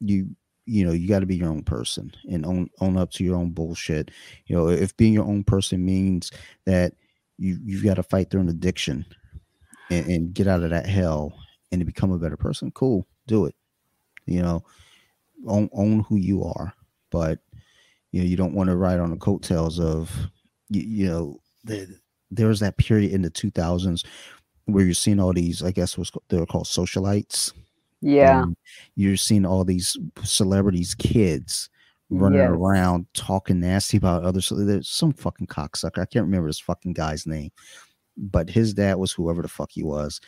you, you know, you got to be your own person and own own up to your own bullshit. You know, if being your own person means that you you've got to fight through an addiction and, and get out of that hell and to become a better person, cool, do it. You know, own own who you are, but you know, you don't want to ride on the coattails of, you, you know, the, there was that period in the 2000s where you're seeing all these, I guess what's they were called socialites. Yeah. and you're seeing all these celebrities, kids running Yes. around talking nasty about others. So there's some fucking cocksucker. I can't remember this fucking guy's name, but his dad was whoever the fuck he was,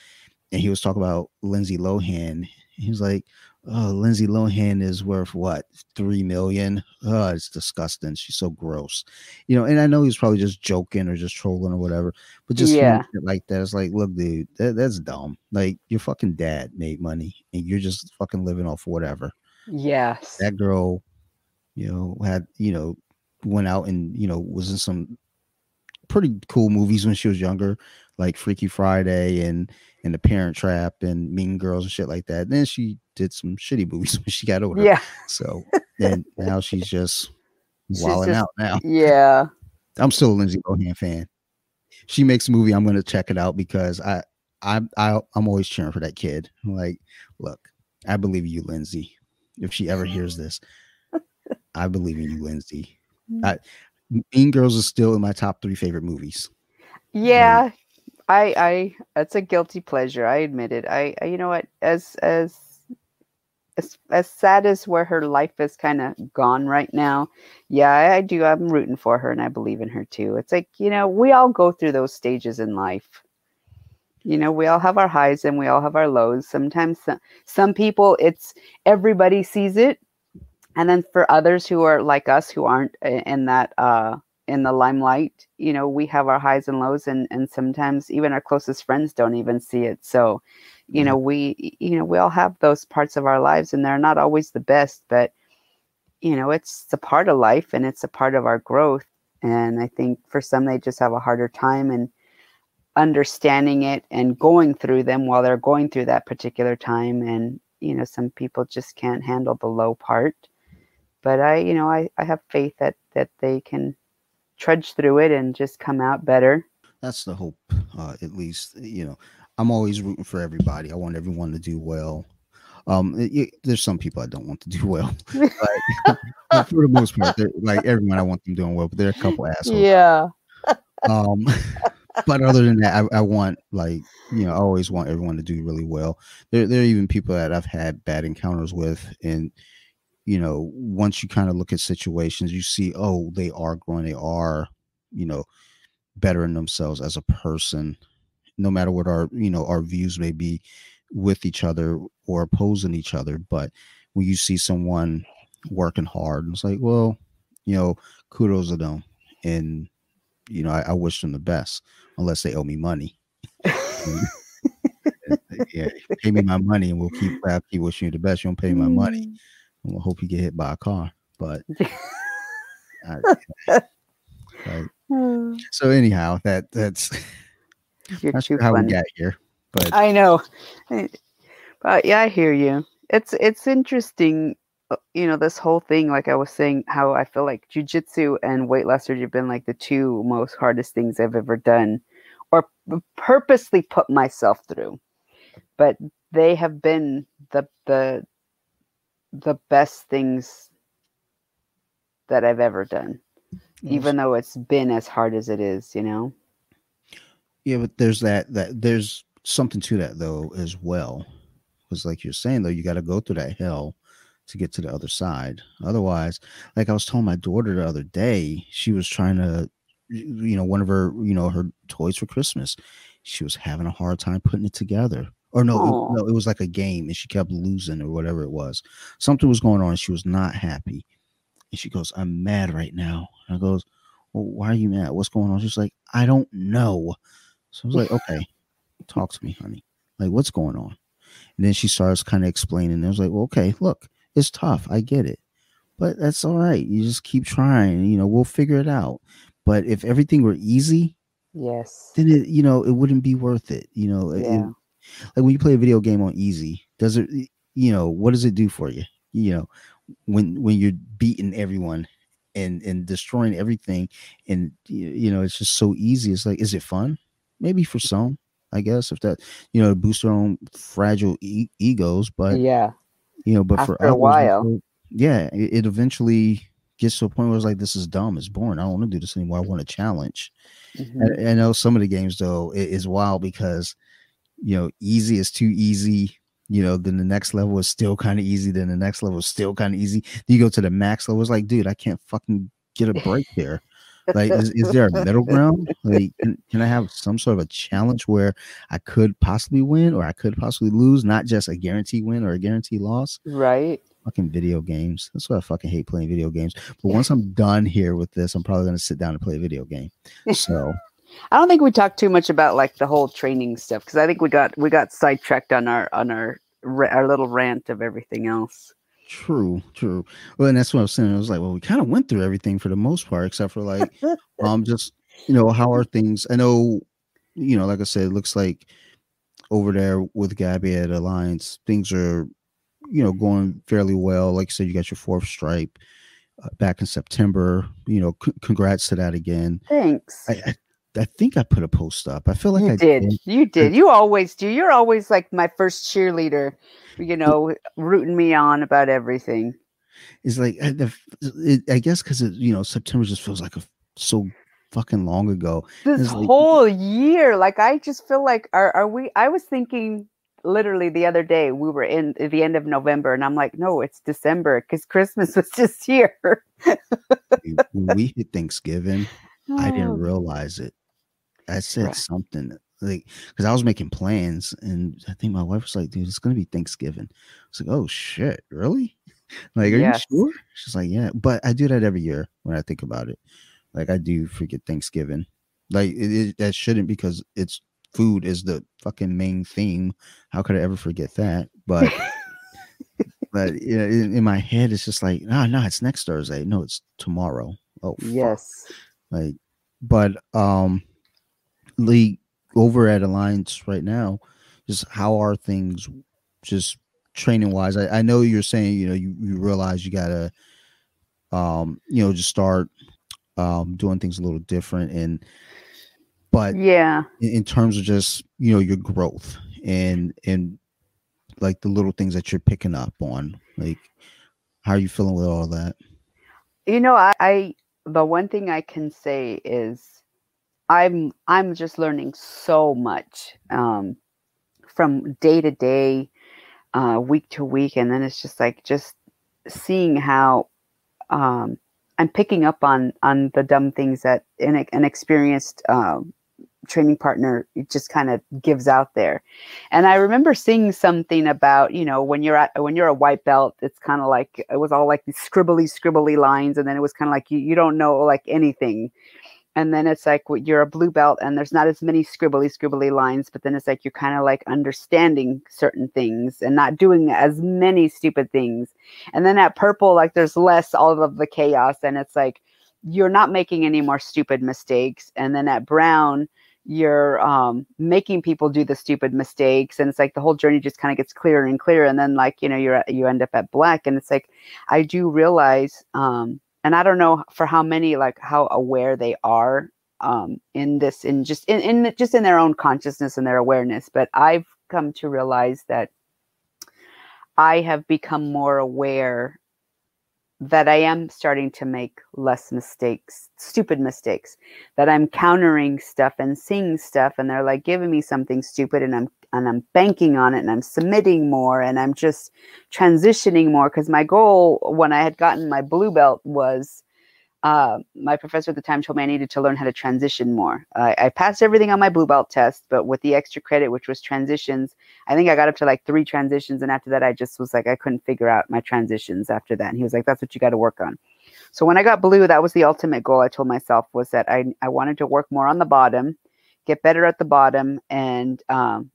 and he was talking about Lindsay Lohan. He was like, "Oh, Lindsay Lohan is worth what three million? Oh, it's disgusting. She's so gross." You know, and I know he was probably just joking or just trolling or whatever, but just Yeah. like that, it's like, look, dude, that, that's dumb. Like your fucking dad made money, and you're just fucking living off whatever Yes. that girl, you know, had you know, went out and you know was in some pretty cool movies when she was younger, like Freaky Friday and and The Parent Trap and Mean Girls and shit like that. then she did some shitty movies when she got older. Yeah. So and now she's just wilding out now. Yeah. I'm still a Lindsay Lohan fan. She makes a movie, I'm gonna check it out because I I, I I'm always cheering for that kid. I'm like, look, I believe in you, Lindsay. If she ever hears this, I believe in you, Lindsay. Mm. I, mean Girls is still in my top three favorite movies. Yeah. I I it's a guilty pleasure. I admit it. I, I you know what as as as as sad as where her life is kind of gone right now. Yeah, I, do. I'm rooting for her and I believe in her too. It's like, you know, we all go through those stages in life. You know, we all have our highs and we all have our lows. Sometimes some, some people it's everybody sees it and then for others who are like us who aren't in that uh in the limelight you know we have our highs and lows and and sometimes even our closest friends don't even see it so you know we you know we all have those parts of our lives and they're not always the best but you know it's a part of life and it's a part of our growth. And i think for some they just have a harder time and understanding it and going through them while they're going through that particular time. And you know some people just can't handle the low part. But i you know i, I have faith that that they can trudge through it and just come out better. That's the hope, uh, at least. You know, I'm always rooting for everybody. I want everyone to do well. Um, it- it- there's some people I don't want to do well, but, for the most part, like everyone, I want them doing well. But there are a couple assholes. yeah Um, but other than that, I, I want like you know, I always want everyone to do really well. There, there are even people that I've had bad encounters with, and you know, once you kind of look at situations, you see, oh, they are growing, they are, you know, bettering themselves as a person, no matter what our you know our views may be with each other or opposing each other. But when you see someone working hard, and it's like, well, you know, kudos to them, and you know, I, I wish them the best, unless they owe me money. yeah, pay me my money, and we'll keep. I'll keep wishing you the best. You don't pay me my money, and we'll hope you get hit by a car. But I- like, Mm. so anyhow, that that's you're not too sure how we funny got here, but I know. But yeah, I hear you. It's it's interesting, uh, you know, this whole thing. Like I was saying, how I feel like jujitsu and weight loss surgery have been like the two most hardest things I've ever done, or purposely put myself through. But they have been the the the best things that I've ever done, even though it's been as hard as it is. You know. Yeah, but there's that that there's something to that though as well, because like you're saying though, you got to go through that hell to get to the other side. Otherwise, like I was telling my daughter the other day, she was trying to, you know, one of her, you know, her toys for Christmas. She was having a hard time putting it together, or no, it, no, it was like a game, and she kept losing or whatever it was. Something was going on. and She was not happy, and she goes, "I'm mad right now." And I goes, "Well, why are you mad? What's going on?" She's like, "I don't know." So I was like, "Okay, talk to me, honey. Like, what's going on?" And then she starts kind of explaining. And I was like, "Well, okay, look, it's tough. I get it, but that's all right. You just keep trying. You know, we'll figure it out." But if everything were easy, Yes. then it you know it wouldn't be worth it you know It- it- like when you play a video game on easy does it you know what does it do for you you know when when you're beating everyone and and destroying everything and you know it's just so easy it's like is it fun maybe for some i guess if that you know boost their own fragile e- egos but yeah. you know but for a while. yeah it, it eventually gets to a point where it's like this is dumb it's boring i don't want to do this anymore i want a challenge Mhm. I, I know some of the games though it is wild because you know easy is too easy. You know, then the next level is still kind of easy. Then the next level is still kind of easy. Then you go to the max level. It's like, dude, I can't fucking get a break here. Like, is, is there a middle ground? Like, can, can I have some sort of a challenge where I could possibly win or I could possibly lose, not just a guarantee win or a guarantee loss? Right. Fucking video games. That's why I fucking hate playing video games. But once I'm done here with this, I'm probably gonna sit down and play a video game. So I don't think we talked too much about like the whole training stuff because I think we got we got sidetracked on our on our our little rant of everything else. True, true. Well, and that's what I was saying. I was like, well, we kind of went through everything for the most part, except for like, um, just you know, how are things? I know, you know, like I said, it looks like over there with Gabby at Alliance, things are, you know, going fairly well. Like I said, you got your fourth stripe uh, back in September. You know, c- congrats to that again. Thanks. I, I, I think I put a post up. I feel like you I did. You did. You always do. You're always like my first cheerleader, you know, rooting me on about everything. It's like I, it, I guess because you know September just feels like a, so fucking long ago. This like- whole year, like I just feel like are are we I was thinking literally the other day we were in the end of November and I'm like, no, it's December because Christmas was just here. when we hit Thanksgiving, I didn't realize it. I said Right. something like because I was making plans, and I think my wife was like, "Dude, it's gonna be Thanksgiving." I was like, "Oh shit, really?" Like, are Yes. you sure? She's like, "Yeah," but I do that every year when I think about it. Like, I do forget Thanksgiving. Like, it, it, that shouldn't because it's food is the fucking main theme. How could I ever forget that? But but yeah, in, in my head, it's just like, no, no, it's next Thursday. No, it's tomorrow. Oh, fuck yes. like but um lee over at alliance right now just how are things just training wise I, I know you're saying you know you, you realize you gotta um you know just start um doing things a little different and but Yeah. in, in terms of just you know your growth and and like the little things that you're picking up on like how are you feeling with all that You know, I, I the one thing I can say is I'm I'm just learning so much um, from day to day, uh, week to week, and then it's just like just seeing how um, I'm picking up on on the dumb things that an, an experienced um, training partner just kind of gives out there. And I remember seeing something about, you know, when you're at when you're a white belt, it's kind of like it was all like these scribbly, scribbly lines, and then it was kind of like you, you don't know like anything. And then it's like you're a blue belt and there's not as many scribbly, scribbly lines, but then it's like you're kind of like understanding certain things and not doing as many stupid things. And then at purple, like there's less all of the chaos, and it's like you're not making any more stupid mistakes. And then at brown, you're um, making people do the stupid mistakes and it's like the whole journey just kind of gets clearer and clearer and then like you know you're you end up at black and it's like i do realize um and i don't know for how many like how aware they are um in this in just in, in just in their own consciousness and their awareness but i've come to realize that i have become more aware that I am starting to make less mistakes, stupid mistakes, that I'm countering stuff and seeing stuff and they're like giving me something stupid and I'm and I'm banking on it and I'm submitting more and I'm just transitioning more because my goal when I had gotten my blue belt was uh, my professor at the time told me I needed to learn how to transition more. I, I passed everything on my blue belt test, but with the extra credit, which was transitions, I think I got up to like three transitions. And after that, I just was like, I couldn't figure out my transitions after that. And he was like, that's what you got to work on. So when I got blue, that was the ultimate goal I told myself was that I, I wanted to work more on the bottom, get better at the bottom, and um,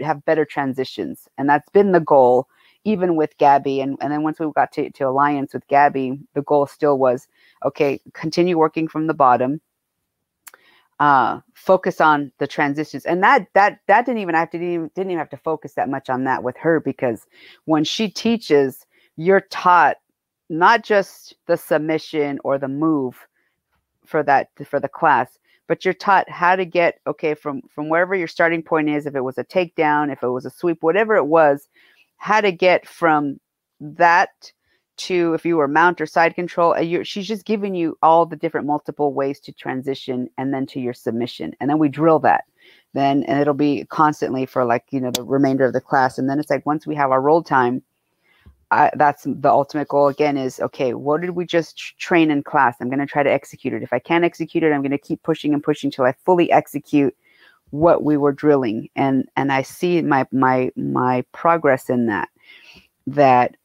have better transitions. And that's been the goal even with Gabby. And, and then once we got to, to Alliance with Gabby, the goal still was okay, continue working from the bottom. Uh, focus on the transitions, and that that that didn't even have to didn't, didn't even have to focus that much on that with her because when she teaches, you're taught not just the submission or the move for that for the class, but you're taught how to get okay from from wherever your starting point is. If it was a takedown, if it was a sweep, whatever it was, how to get from that to if you were mount or side control uh, she's just giving you all the different multiple ways to transition and then to your submission and then we drill that then and it'll be constantly for like you know the remainder of the class and then it's like once we have our roll time I, that's the ultimate goal again is okay what did we just train in class? I'm going to try to execute it. If i can't execute it i'm going to keep pushing and pushing till i fully execute what we were drilling. And and i see my my my progress in that that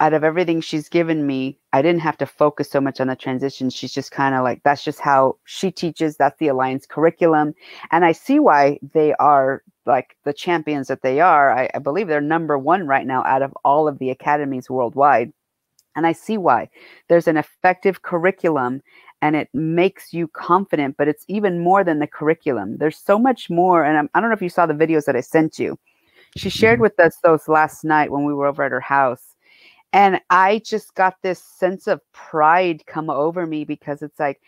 out of everything she's given me i didn't have to focus so much on the transition. She's just kind of like that's just how she teaches. That's the alliance curriculum. And i see why they are like the champions that they are I, I believe they're number one right now out of all of the academies worldwide. And i see why. There's an effective curriculum and it makes you confident but it's even more than the curriculum. There's so much more and I'm, i do not know if you saw the videos that i sent you. She shared mm-hmm. with us those last night when we were over at her house. And i just got this sense of pride come over me because it's like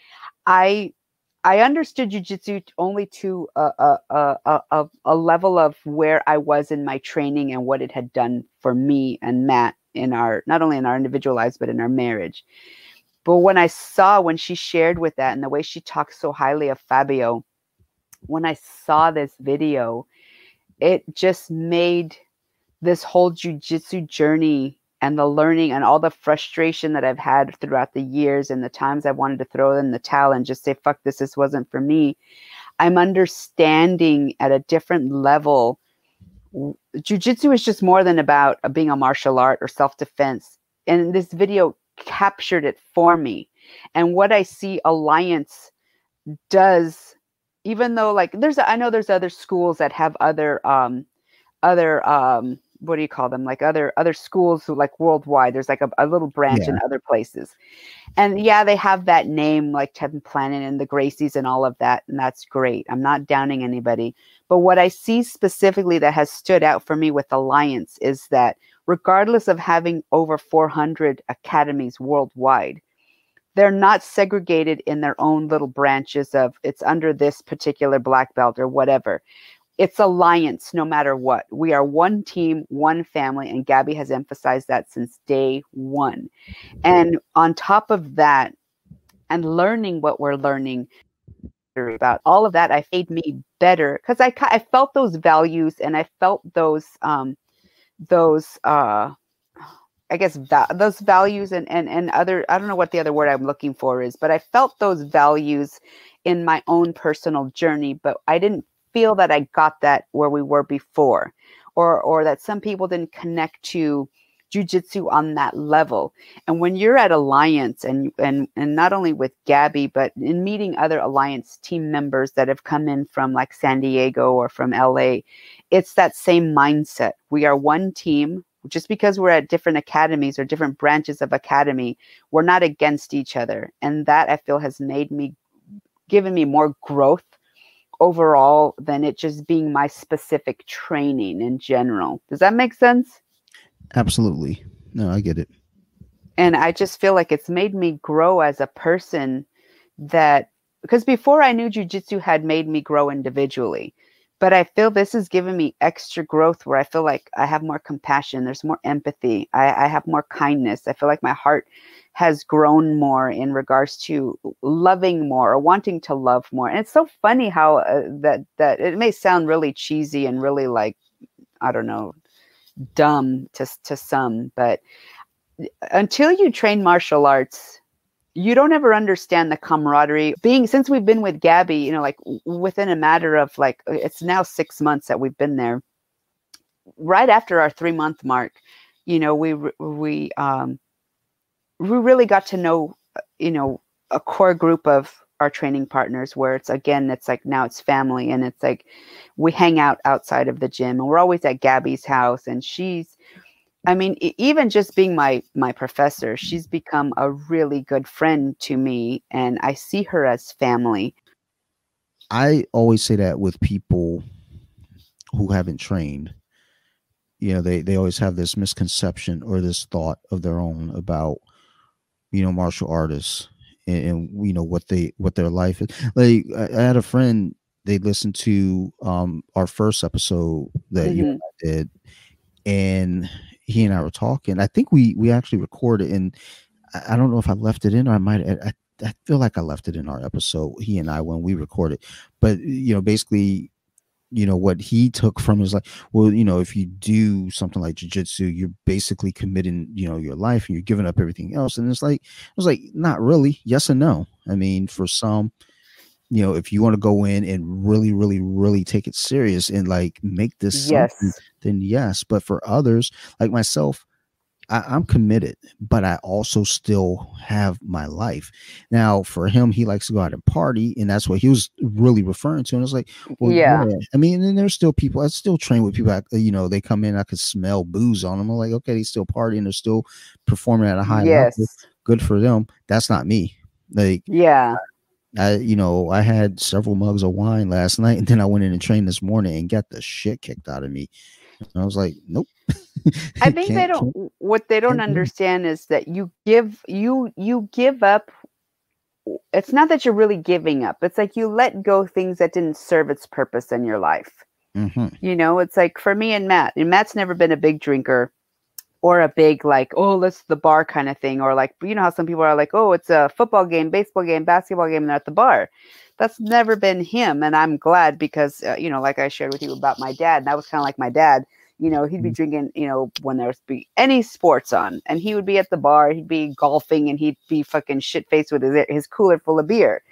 i i understood jiu-jitsu only to a, a, a, a, a level of where i was in my training and what it had done for me and matt in our not only in our individual lives but in our marriage. But when I saw when she shared with that and the way she talks so highly of Fabio, when I saw this video, it just made this whole jujitsu journey and the learning and all the frustration that I've had throughout the years and the times I wanted to throw in the towel and just say, fuck this, this wasn't for me. I'm understanding at a different level. Jiu-jitsu is just more than about being a martial art or self-defense. And this video captured it for me. And what I see Alliance does, even though like there's I know there's other schools that have other um other um what do you call them like other other schools who like worldwide there's like a, a little branch yeah. in other places and yeah they have that name like 10th planet and the gracies and all of that and that's great i'm not downing anybody but what i see specifically that has stood out for me with alliance is that regardless of having over 400 academies worldwide. They're not segregated in their own little branches of it's under this particular black belt or whatever. It's alliance no matter what. We are one team, one family, and Gabby has emphasized that since day one. And on top of that, and learning what we're learning about all of that, I made me better because I, I felt those values and I felt those um, those uh I guess va- those values and, and and other I don't know what the other word I'm looking for is, but I felt those values in my own personal journey, but I didn't feel that I got that where we were before, or or that some people didn't connect to jujitsu on that level. And when you're at Alliance and and and not only with Gabby, but in meeting other Alliance team members that have come in from like San Diego or from LA, it's that same mindset. We are one team. Just because we're at different academies or different branches of academy, we're not against each other. And that I feel has made me, given me more growth overall than it just being my specific training in general. Does that make sense? Absolutely. No, I get it. And I just feel like it's made me grow as a person that because before I knew jujitsu had made me grow individually but I feel this has given me extra growth where I feel like I have more compassion. There's more empathy. I, I, have more kindness. I feel like my heart has grown more in regards to loving more or wanting to love more. And it's so funny how uh, that that it may sound really cheesy and really like I don't know dumb to to some, but until you train martial arts, you don't ever understand the camaraderie. Being since we've been with gabby you know like within a matter of like uh, it's now six months that we've been there. Right after our three month mark you know we we um we really got to know uh, you know a core group of our training partners where it's again it's like now it's family and it's like we hang out outside of the gym and we're always at gabby's house and she's I mean, even just being my my professor, she's become a really good friend to me, and I see her as family. I always say that with people who haven't trained. You know, they they always have this misconception or this thought of their own about you know martial artists and, and you know what they what their life is. Like I, I had a friend they listened to um our first episode that mm-hmm. you did and he and I were talking. I think we we actually recorded, and I, don't know if I left it in or I might. I, I feel like I left it in our episode. He and I when we recorded, but you know, basically, you know what he took from is like, well, you know, if you do something like jujitsu, you're basically committing, you know, your life and you're giving up everything else. And it's like, I was like, not really. Yes and no. I mean, for some, you know, if you want to go in and really, really, really take it serious and like make this yes. then yes. But for others, like myself, I, am committed, but I also still have my life. Now, for him, he likes to go out and party, and that's what he was really referring to. And it's like, well, yeah. yeah. I mean, and there's still people. I still train with people. I, uh, you know, they come in, I could smell booze on them. I'm like, okay, he's still partying. They're still performing at a high yes. level. Good for them. That's not me. Like, yeah. I, you know, I had several mugs of wine last night, and then I went in and trained this morning and got the shit kicked out of me. And I was like, nope. I think they don't. What they don't understand is that you give you you give up. It's not that you're really giving up. It's like you let go things that didn't serve its purpose in your life. Mm-hmm. You know, it's like for me and Matt. And Matt's never been a big drinker or a big like oh let's the bar kind of thing or like you know how some people are like oh it's a football game baseball game basketball game and they're at the bar that's never been him and i'm glad because uh, you know like i shared with you about my dad and that was kind of like my dad you know he'd be mm-hmm. drinking you know when there's be any sports on and he would be at the bar he'd be golfing and he'd be fucking shit faced with his, his cooler full of beer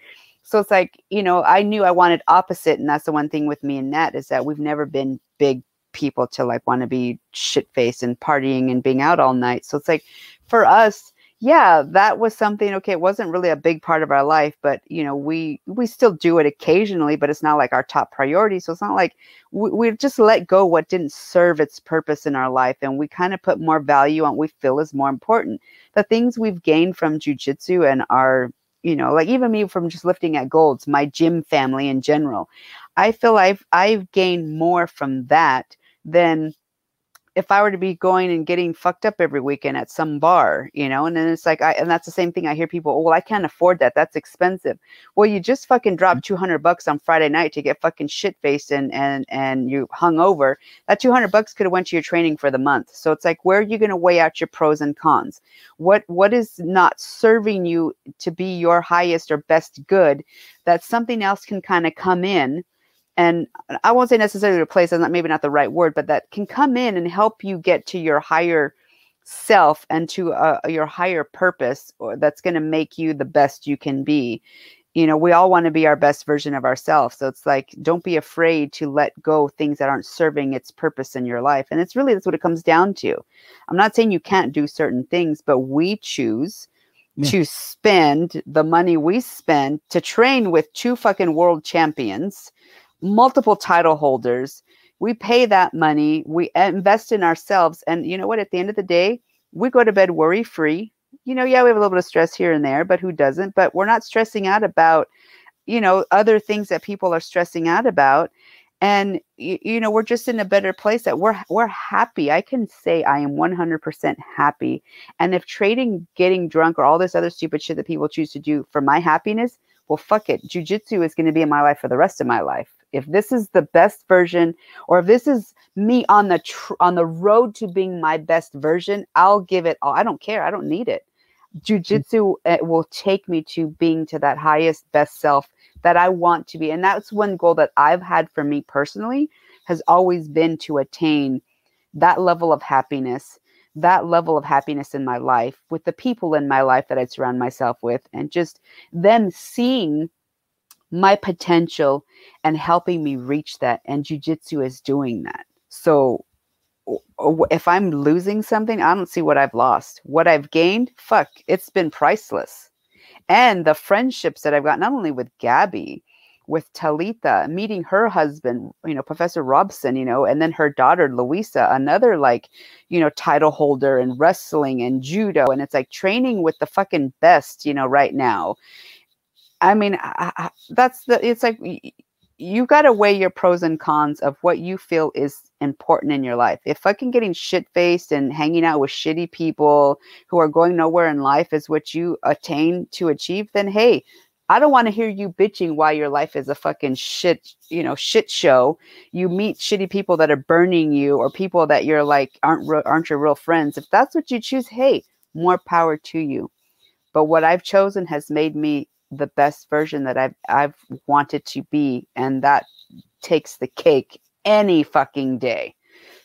so it's like you know i knew i wanted opposite and that's the one thing with me and Matt is that we've never been big people to like want to be shit faced and partying and being out all night. So it's like for us, yeah, that was something okay, it wasn't really a big part of our life, but you know, we we still do it occasionally, but it's not like our top priority. So it's not like we, we've just let go what didn't serve its purpose in our life and we kind of put more value on what we feel is more important. The things we've gained from jujitsu and our you know, like even me from just lifting at Gold's, my gym family in general. I feel I've I've gained more from that than if I were to be going and getting fucked up every weekend at some bar, you know, and then it's like, I, and that's the same thing I hear people, oh, well, I can't afford that. That's expensive. Well, you just fucking dropped mm-hmm. 200 bucks on Friday night to get fucking shit faced and, and, and you hung over. That 200 bucks could have went to your training for the month. So it's like, where are you going to weigh out your pros and cons? What, what is not serving you to be your highest or best good that something else can kind of come in and I won't say necessarily replace, not maybe not the right word, but that can come in and help you get to your higher self and to uh, your higher purpose or that's going to make you the best you can be. You know we all want to be our best version of ourselves. So it's like don't be afraid to let go things that aren't serving its purpose in your life. And it's really that's what it comes down to. I'm not saying you can't do certain things but we choose yeah. to spend the money we spend to train with two fucking world champions multiple title holders. We pay that money, we invest in ourselves. And you know what? At the end of the day, we go to bed worry free. You know, yeah, we have a little bit of stress here and there, but who doesn't? But we're not stressing out about, you know, other things that people are stressing out about. And you, know, we're just in a better place that we're we're happy. I can say I am 100% happy. And if trading, getting drunk, or all this other stupid shit that people choose to do for my happiness, well, fuck it. Jujitsu is going to be in my life for the rest of my life if this is the best version or if this is me on the tr- on the road to being my best version i'll give it all. I don't care. I don't need it. Jujitsu uh, will take me to being to that highest best self that i want to be. And that's one goal that i've had for me personally has always been to attain that level of happiness that level of happiness in my life with the people in my life that I surround myself with, and just them seeing my potential and helping me reach that. And jujitsu is doing that. So if I'm losing something, I don't see what I've lost. What I've gained, fuck, it's been priceless. And the friendships that I've got, not only with Gabby, with Talitha, meeting her husband, you know, Professor Robson, you know, and then her daughter, Louisa, another like, you know, title holder in wrestling and judo. And it's like training with the fucking best, you know, right now. I mean, I, I, that's the, it's like, you got to weigh your pros and cons of what you feel is important in your life. If fucking getting shit faced and hanging out with shitty people who are going nowhere in life is what you attain to achieve, then hey, I don't want to hear you bitching why your life is a fucking shit, you know, shit show. You meet shitty people that are burning you or people that you're like aren't aren't your real friends. If that's what you choose, hey, more power to you. But what I've chosen has made me the best version that I've I've wanted to be, and that takes the cake any fucking day.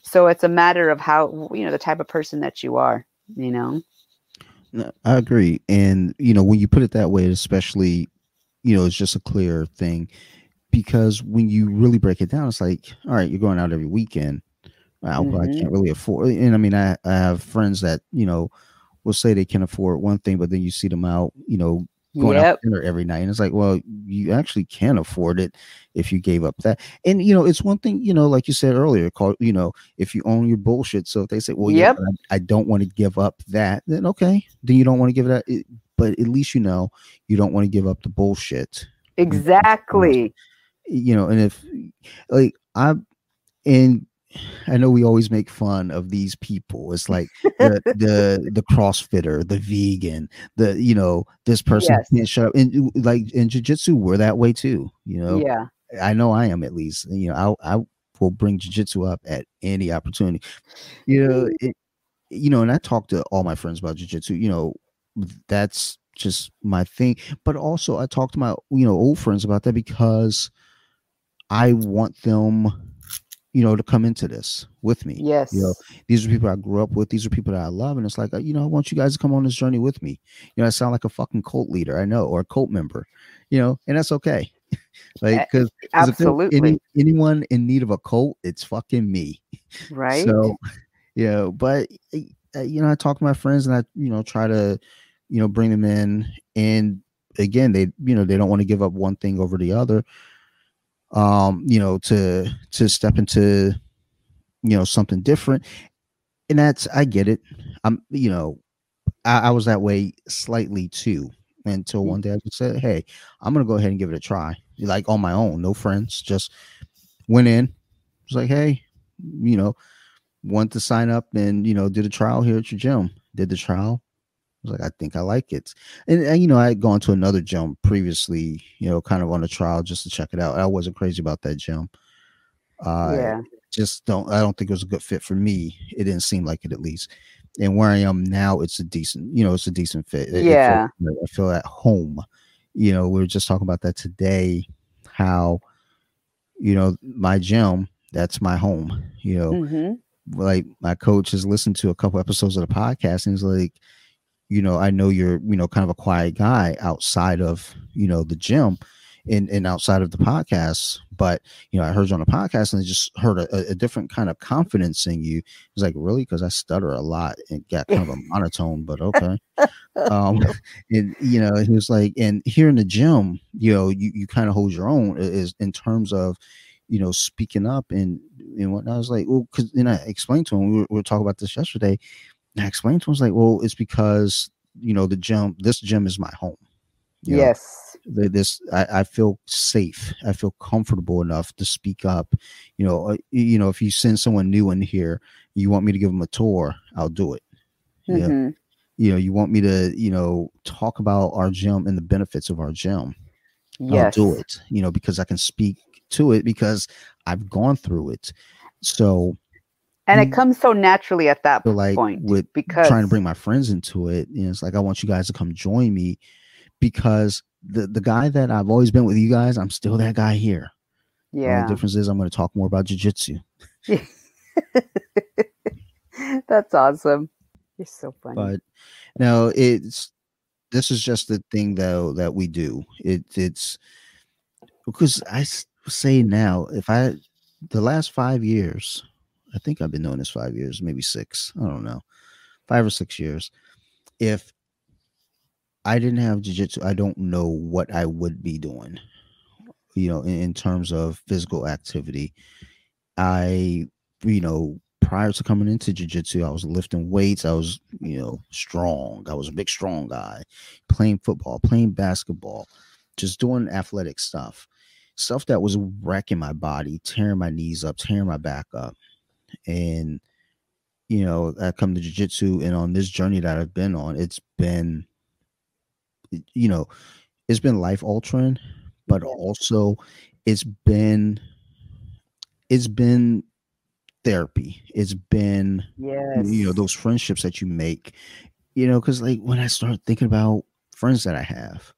So it's a matter of how you know the type of person that you are. You know. I agree, and you know when you put it that way, especially, you know, it's just a clear thing because when you really break it down, it's like, all right, you're going out every weekend. Wow, mm-hmm. I can't really afford. And I mean, I, I have friends that you know will say they can afford one thing, but then you see them out, you know, going yep. out dinner every night. And it's like, well, you actually can't afford it if you gave up that. And you know, it's one thing, you know, like you said earlier, called, you know, if you own your bullshit. So if they say, well, yep. yeah, I, I, don't want to give up that, then okay, then you don't want to give it that. But at least you know you don't want to give up the bullshit. Exactly. You know, and if like I'm and I know we always make fun of these people. It's like the the the CrossFitter, the vegan, the you know this person yes. can't shut up. And uh, like in jujitsu, we're that way too. You know, yeah. I know I am at least. You know, I I will bring jujitsu up at any opportunity. You know, it, you know, and I talk to all my friends about jujitsu. You know, that's just my thing. But also, I talk to my you know old friends about that because I want them you know, to come into this with me. Yes. You know, these are people I grew up with. These are people that I love. And it's like, uh, you know, I want you guys to come on this journey with me. You know, I sound like a fucking cult leader, I know, or a cult member, you know, and that's okay. like, because absolutely any, anyone in need of a cult, it's fucking me. Right. So, yeah, but, uh, you know, I talk to my friends and I, you know, try to, you know, bring them in. And again, they, you know, they don't want to give up one thing over the other um, you know, to to step into, you know, something different. And that's I get it. I'm, you know, I, I was that way slightly too until one day I just said, Hey, I'm gonna go ahead and give it a try. Like on my own, no friends, just went in, was like, Hey, you know, want to sign up and you know, did a trial here at your gym. Did the trial, was like, I think I like it. And, and, you know, I had gone to another gym previously, you know, kind of on a trial just to check it out. I wasn't crazy about that gym. Uh, yeah. Just don't, I don't think it was a good fit for me. It didn't seem like it at least. And where I am now, it's a decent, you know, it's a decent fit. Yeah. I feel, I feel at home. You know, we were just talking about that today, how, you know, my gym, that's my home, you know, mm-hmm. like my coach has listened to a couple episodes of the podcast and he's like, you know, I know you're, you know, kind of a quiet guy outside of, you know, the gym and, and outside of the podcast. But, you know, I heard you on a podcast and I just heard a, a different kind of confidence in you. It's like, really? Because I stutter a lot and got kind of a monotone, but okay. um, and, you know, he was like, and here in the gym, you know, you, you kind of hold your own is in terms of, you know, speaking up and, and what I was like, well, because then I explained to him, we were, we were talking about this yesterday I explained to him, I was like, well, it's because you know the gym, this gym is my home. You yes. Know, this I, I, feel safe. I feel comfortable enough to speak up. You know, uh, you know, if you send someone new in here, you want me to give them a tour, I'll do it. Mm-hmm. Yeah. You know, you want me to, you know, talk about our gym and the benefits of our gym. Yes. I'll do it, you know, because I can speak to it because I've gone through it. So and it mm. comes so naturally at that like point with because trying to bring my friends into it you know, it's like i want you guys to come join me because the the guy that i've always been with you guys i'm still that guy here yeah the difference is i'm going to talk more about jiu-jitsu that's That's awesome. You're so funny. But now it's this is just the thing though that we do. It it's because i say now if I the last five years, I think I've been doing this five years, maybe six. I don't know, five or six years. If I didn't have jujitsu, I don't know what I would be doing. You know, in, in terms of physical activity, I, you know, prior to coming into jujitsu, I was lifting weights. I was, you know, strong. I was a big, strong guy, playing football, playing basketball, just doing athletic stuff, stuff that was wrecking my body, tearing my knees up, tearing my back up. And, you know, I come to jujitsu, and on this journey that I've been on, it's been, you know, it's been life altering, but also it's been, it's been therapy. It's been yes. you know those friendships that you make you know because like when i start thinking about friends that i have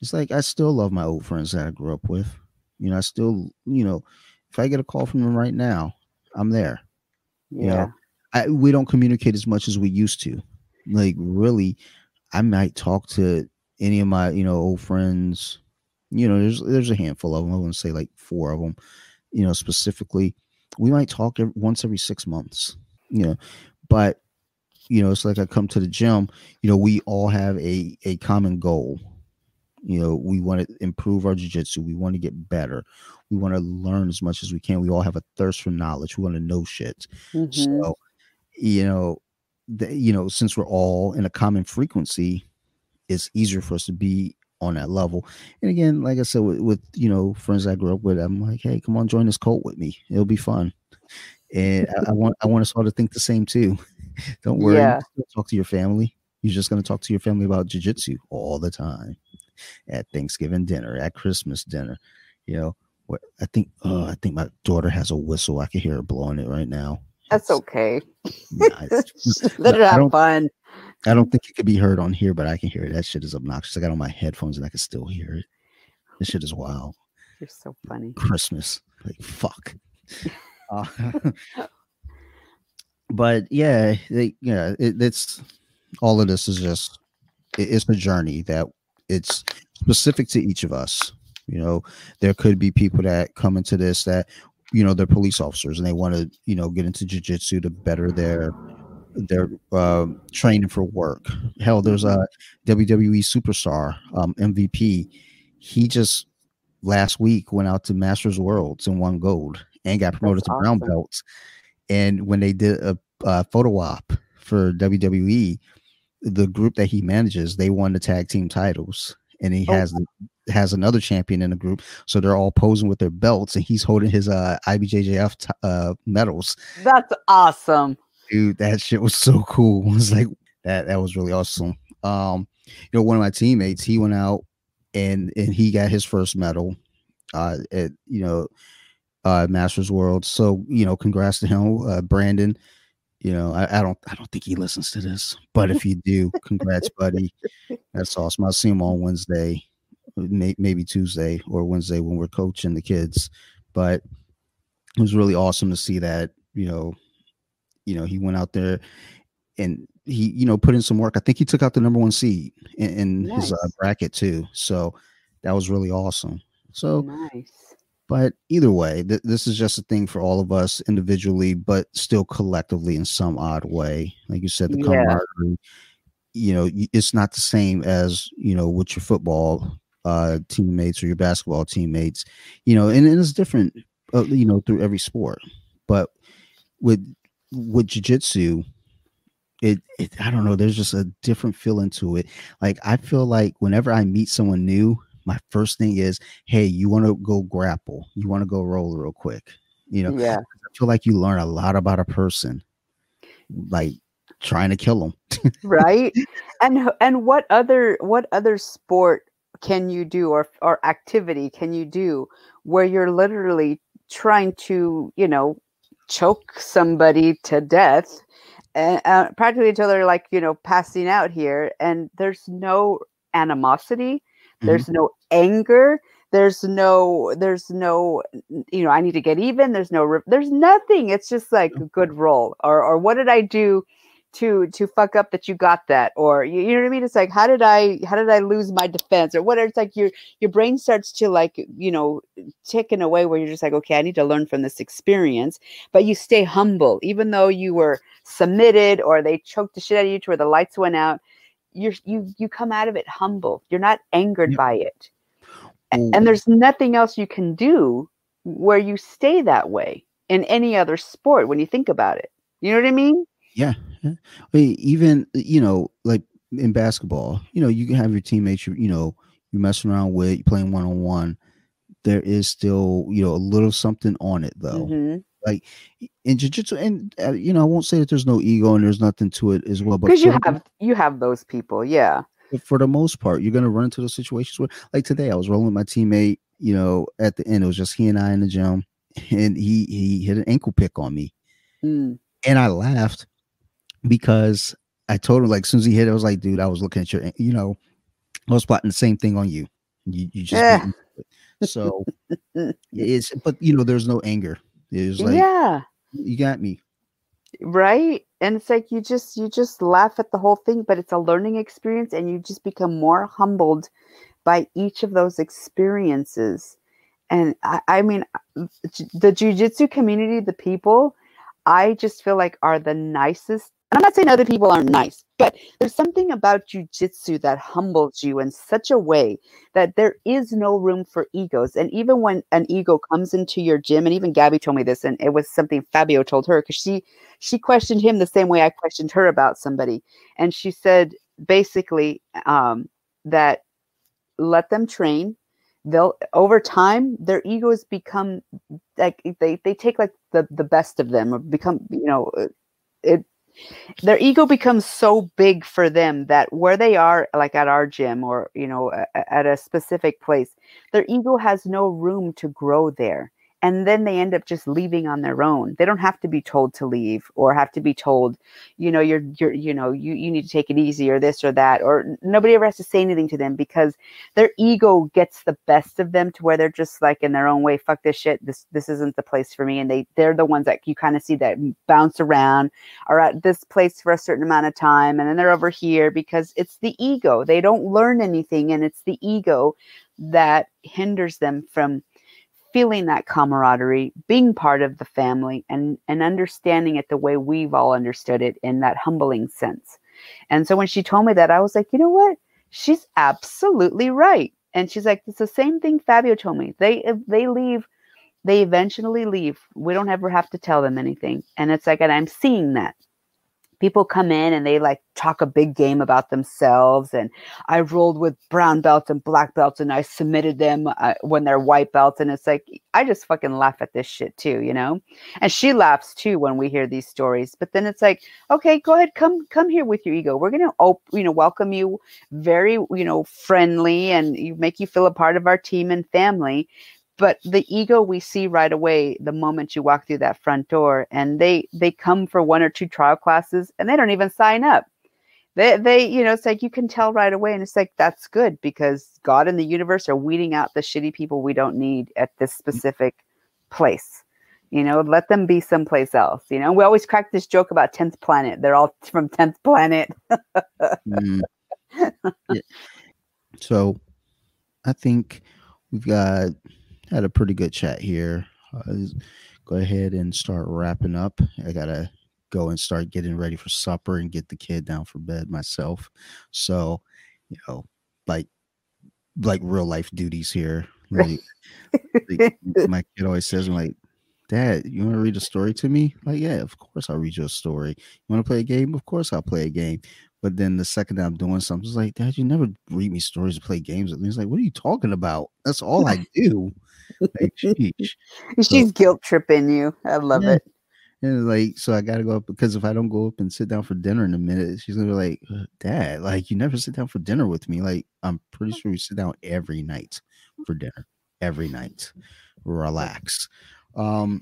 it's like i still love my old friends that i grew up with you know i still you know if i get a call from them right now i'm there yeah. you know? I, we don't communicate as much as we used to. Like really i might talk to any of my you know old friends. You know there's there's a handful of them i wouldn't say like four of them you know specifically. We might talk ev- once every six months you know? But you know it's like i come to the gym you know we all have a a common goal you know we want to improve our jiu-jitsu we want to get better we want to learn as much as we can we all have a thirst for knowledge we want to know shit. Mhm. so you know the, you know since we're all in a common frequency it's easier for us to be on that level. And again like i said with, with you know friends i grew up with i'm like hey come on join this cult with me. It'll be fun. And I, I want i want us all to think the same too. Don't worry Yeah. talk to your family. You're just going to talk to your family about jiu-jitsu all the time at thanksgiving dinner at christmas dinner you know what i think oh i think my daughter has a whistle i can hear her blowing it right now That's okay. Let her have fun. I don't think it could be heard on here, but I can hear it. That shit is obnoxious. I got on my headphones and I can still hear it. This shit is wild. You're so funny. Christmas, like fuck. Uh, but yeah, they, yeah, it, it's all of this is just it- it's a journey that it's specific to each of us. You know, there could be people that come into this that you know they're police officers and they want to you know get into jujitsu to better their their uh, training for work. Hell, there's a WWE superstar, um, MVP. He just last week went out to Masters Worlds and won gold and got promoted That's to brown belts. And when they did a, a photo op for WWE, the group that he manages, they won the tag team titles. And he Oh, has has another champion in the group, so they're all posing with their belts, and he's holding his uh, IBJJF t- uh, medals. That's awesome. dude that shit was so cool. It was like that that was really awesome. Um you know one of my teammates he went out and and he got his first medal uh at you know uh masters world. So you know congrats to him uh brandon you know I, I don't i don't think he listens to this but if you do congrats buddy. That's awesome. I'll see him on wednesday may, maybe tuesday or wednesday when we're coaching the kids but it was really awesome to see that you know you know he went out there and he you know put in some work. I think he took out the number one seed in, in his uh, bracket too so that was really awesome. So nice. But either way th- this is just a thing for all of us individually but still collectively in some odd way. Like you said the Yeah. camaraderie you know it's not the same as you know with your football uh teammates or your basketball teammates you know and, and it's different uh, you know through every sport. But with with jiu-jitsu it, it i don't know there's just a different feeling to it. Like i feel like whenever i meet someone new my first thing is hey you want to go grapple you want to go roll real quick you know yeah. i feel like you learn a lot about a person like trying to kill them right? And and what other what other sport can you do or or activity can you do where you're literally trying to you know choke somebody to death and uh, practically until they're like you know passing out here and there's no animosity there's mm-hmm. no anger. There's no there's no you know i need to get even. There's no there's nothing. It's just like a good roll. Or or what did i do to to fuck up that you got that? Or you, you know what i mean? It's like how did i how did i lose my defense? Or whatever it's like your your brain starts to like you know tick in a way where you're just like okay i need to learn from this experience. But you stay humble. Even though you were submitted or they choked the shit out of you to where the lights went out you're you you come out of it humble you're not angered Yep. by it Ooh. and there's nothing else you can do where you stay that way in any other sport when you think about it you know what i mean Yeah. yeah. I mean, even you know, like in basketball, you know, you can have your teammates. You, you know, you're messing around with, you playing one on one. There is still, you know, a little something on it though. Mm-hmm. Mhm. In jiu-jitsu, and uh, you know, I won't say that there's no ego and there's nothing to it as well. But because you have you have those people yeah but for the most part, you're gonna run into those situations where, like today, I was rolling with my teammate. You know, at the end, it was just he and I in the gym, and he he hit an ankle pick on me, Mm. and I laughed because I told him like, as soon as he hit, it, I was like, dude, I was looking at your, you know, I was plotting the same thing on you. You, you just Yeah. beat me to it. so it's, but you know, there's no anger. Like yeah. You got me. right? And it's like you just you just laugh at the whole thing but it's a learning experience and you just become more humbled by each of those experiences. And i, I mean uh, the jiu-jitsu community the people i just feel like are the nicest and i'm not saying other people aren't nice but there's something about jiu-jitsu that humbles you in such a way that there is no room for egos and even when an ego comes into your gym and even gabby told me this and it was something fabio told her because she she questioned him the same way I questioned her about somebody. And she said basically um, that let them train. They'll over time their egos become like they they take like the the best of them or become you know uh, it their ego becomes so big for them that where they are like at our gym or you know at a specific place their ego has no room to grow there and then they end up just leaving on their own. They don't have to be told to leave or have to be told you know you're you're you know you, you need to take it easy or this or that or nobody ever has to say anything to them because their ego gets the best of them to where they're just like in their own way fuck this shit. This this isn't the place for me. And they they're the ones that you kind of see that bounce around are at this place for a certain amount of time and then they're over here because it's the ego. They don't learn anything and it's the ego that hinders them from feeling that camaraderie, being part of the family, and and understanding it the way we've all understood it in that humbling sense. And so when she told me that, I was like, you know what? She's absolutely right. And she's like, it's the same thing Fabio told me. They they leave, they eventually leave. We don't ever have to tell them anything. And it's like, and I'm seeing that. People come in and they like talk a big game about themselves. And I rolled with brown belts and black belts and I submitted them uh, when they're white belts. And it's like, I just fucking laugh at this shit too, you know? And she laughs too when we hear these stories. But then it's like, okay, go ahead, come, come here with your ego. We're to, op- you know, welcome you very, you know, friendly and you make you feel a part of our team and family. But the ego we see right away the moment you walk through that front door and they they come for one or two trial classes and they don't even sign up. They they you know it's like you can tell right away and it's like that's good because god and the universe are weeding out the shitty people we don't need at this specific place. You know let them be someplace else you know? We always crack this joke about 10th planet. They're all from 10th planet. Mm. Yeah. So I think we've got had a pretty good chat here. Uh, go ahead and start wrapping up. I gotta go and start getting ready for supper and get the kid down for bed myself. So, you know, like like real life duties here. Like, like, my kid always says, I'm like, Dad, you want to read a story to me? Like, yeah, of course I'll read you a story. You want to play a game? Of course I'll play a game. But then the second that I'm doing something, it's like, Dad, you never read me stories to play games with me. It's like, what are you talking about? That's all I do. Like, sheesh. she's guilt tripping you i love Yeah. it And like, so I gotta go up because if I don't go up and sit down for dinner in a minute, she's gonna be like, "Uh, Dad, like you never sit down for dinner with me. Like, I'm pretty sure we sit down every night for dinner. Every night. Relax. Um,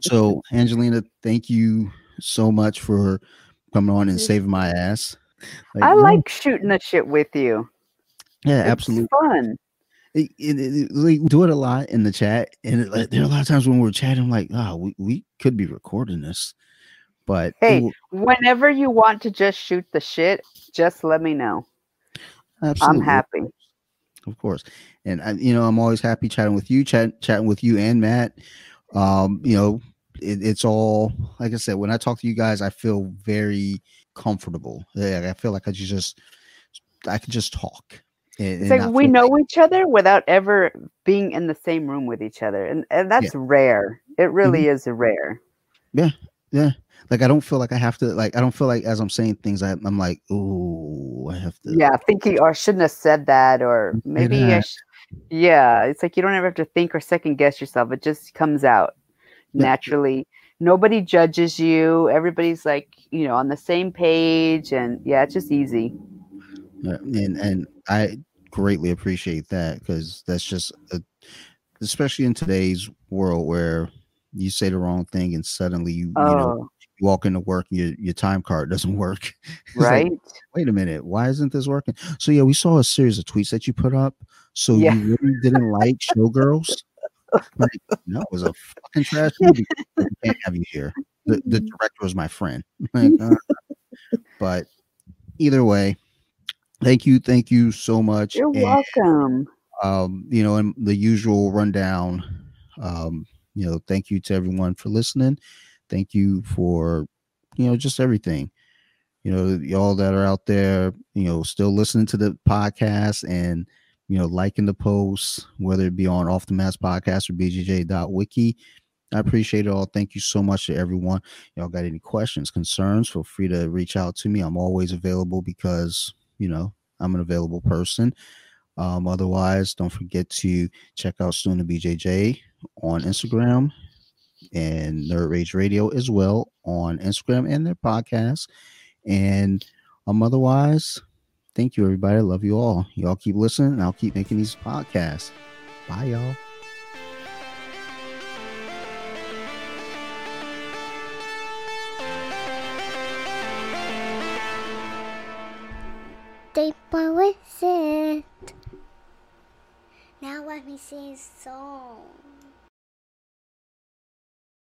so Angelina, thank you so much for coming on and saving my ass. I no- like shooting the shit with you yeah, It's absolutely. fun it, it, it, like do it a lot in the chat, and it, like, there are a lot of times when we're chatting, I'm like, oh, we, we could be recording this, but Hey, whenever you want to just shoot the shit, just let me know. absolutely, I'm happy. of course, and I, you know, I'm always happy chatting with you, chat, chatting with you and Matt. Um, you know, it, it's all like I said. When I talk to you guys, I feel very comfortable. Yeah, I feel like I just, I can just talk. And, It's and like we know each other without ever being in the same room with each other. And, and that's rare. It really Mm-hmm. is rare. Yeah. Yeah. Like I don't feel like I have to like I don't feel like as I'm saying things I, I'm like oh I have to Yeah, thinking or shouldn't have said that or maybe I that. sh- yeah, it's like you don't ever have to think or second guess yourself. It just comes out Yeah. naturally. Nobody judges you. Everybody's like, you know, on the same page and yeah, it's just easy. And and I greatly appreciate that because that's just a, especially in today's world where you say the wrong thing and suddenly you you know Oh, you walk into work and your your time card doesn't work. It's like, right? Wait a minute, why isn't this working? So yeah, we saw a series of tweets that you put up. So Yeah. you really didn't like Showgirls? Like, no, it was a fucking trash movie. We can't have you here. The the director was my friend. Like, uh, but either way, thank you, thank you so much. You're And, welcome. um, you know, and the usual rundown. Um, you know, thank you to everyone for listening. Thank you for, you know, just everything. You know, y'all that are out there, you know, still listening to the podcast and you know, liking the posts, whether it be on Off the Mats Podcast or BJJ.wiki. I appreciate it all. Thank you so much to everyone. Y'all got any questions, concerns? Feel free to reach out to me. I'm always available because, you know, I'm an available person. Um, otherwise, don't forget to check out Student BJJ on Instagram and Nerd Rage Radio as well on Instagram and their podcast. And um, otherwise, thank you, everybody. I love you all. Y'all keep listening, and I'll keep making these podcasts. Bye, y'all. They were it. Now let me sing a song.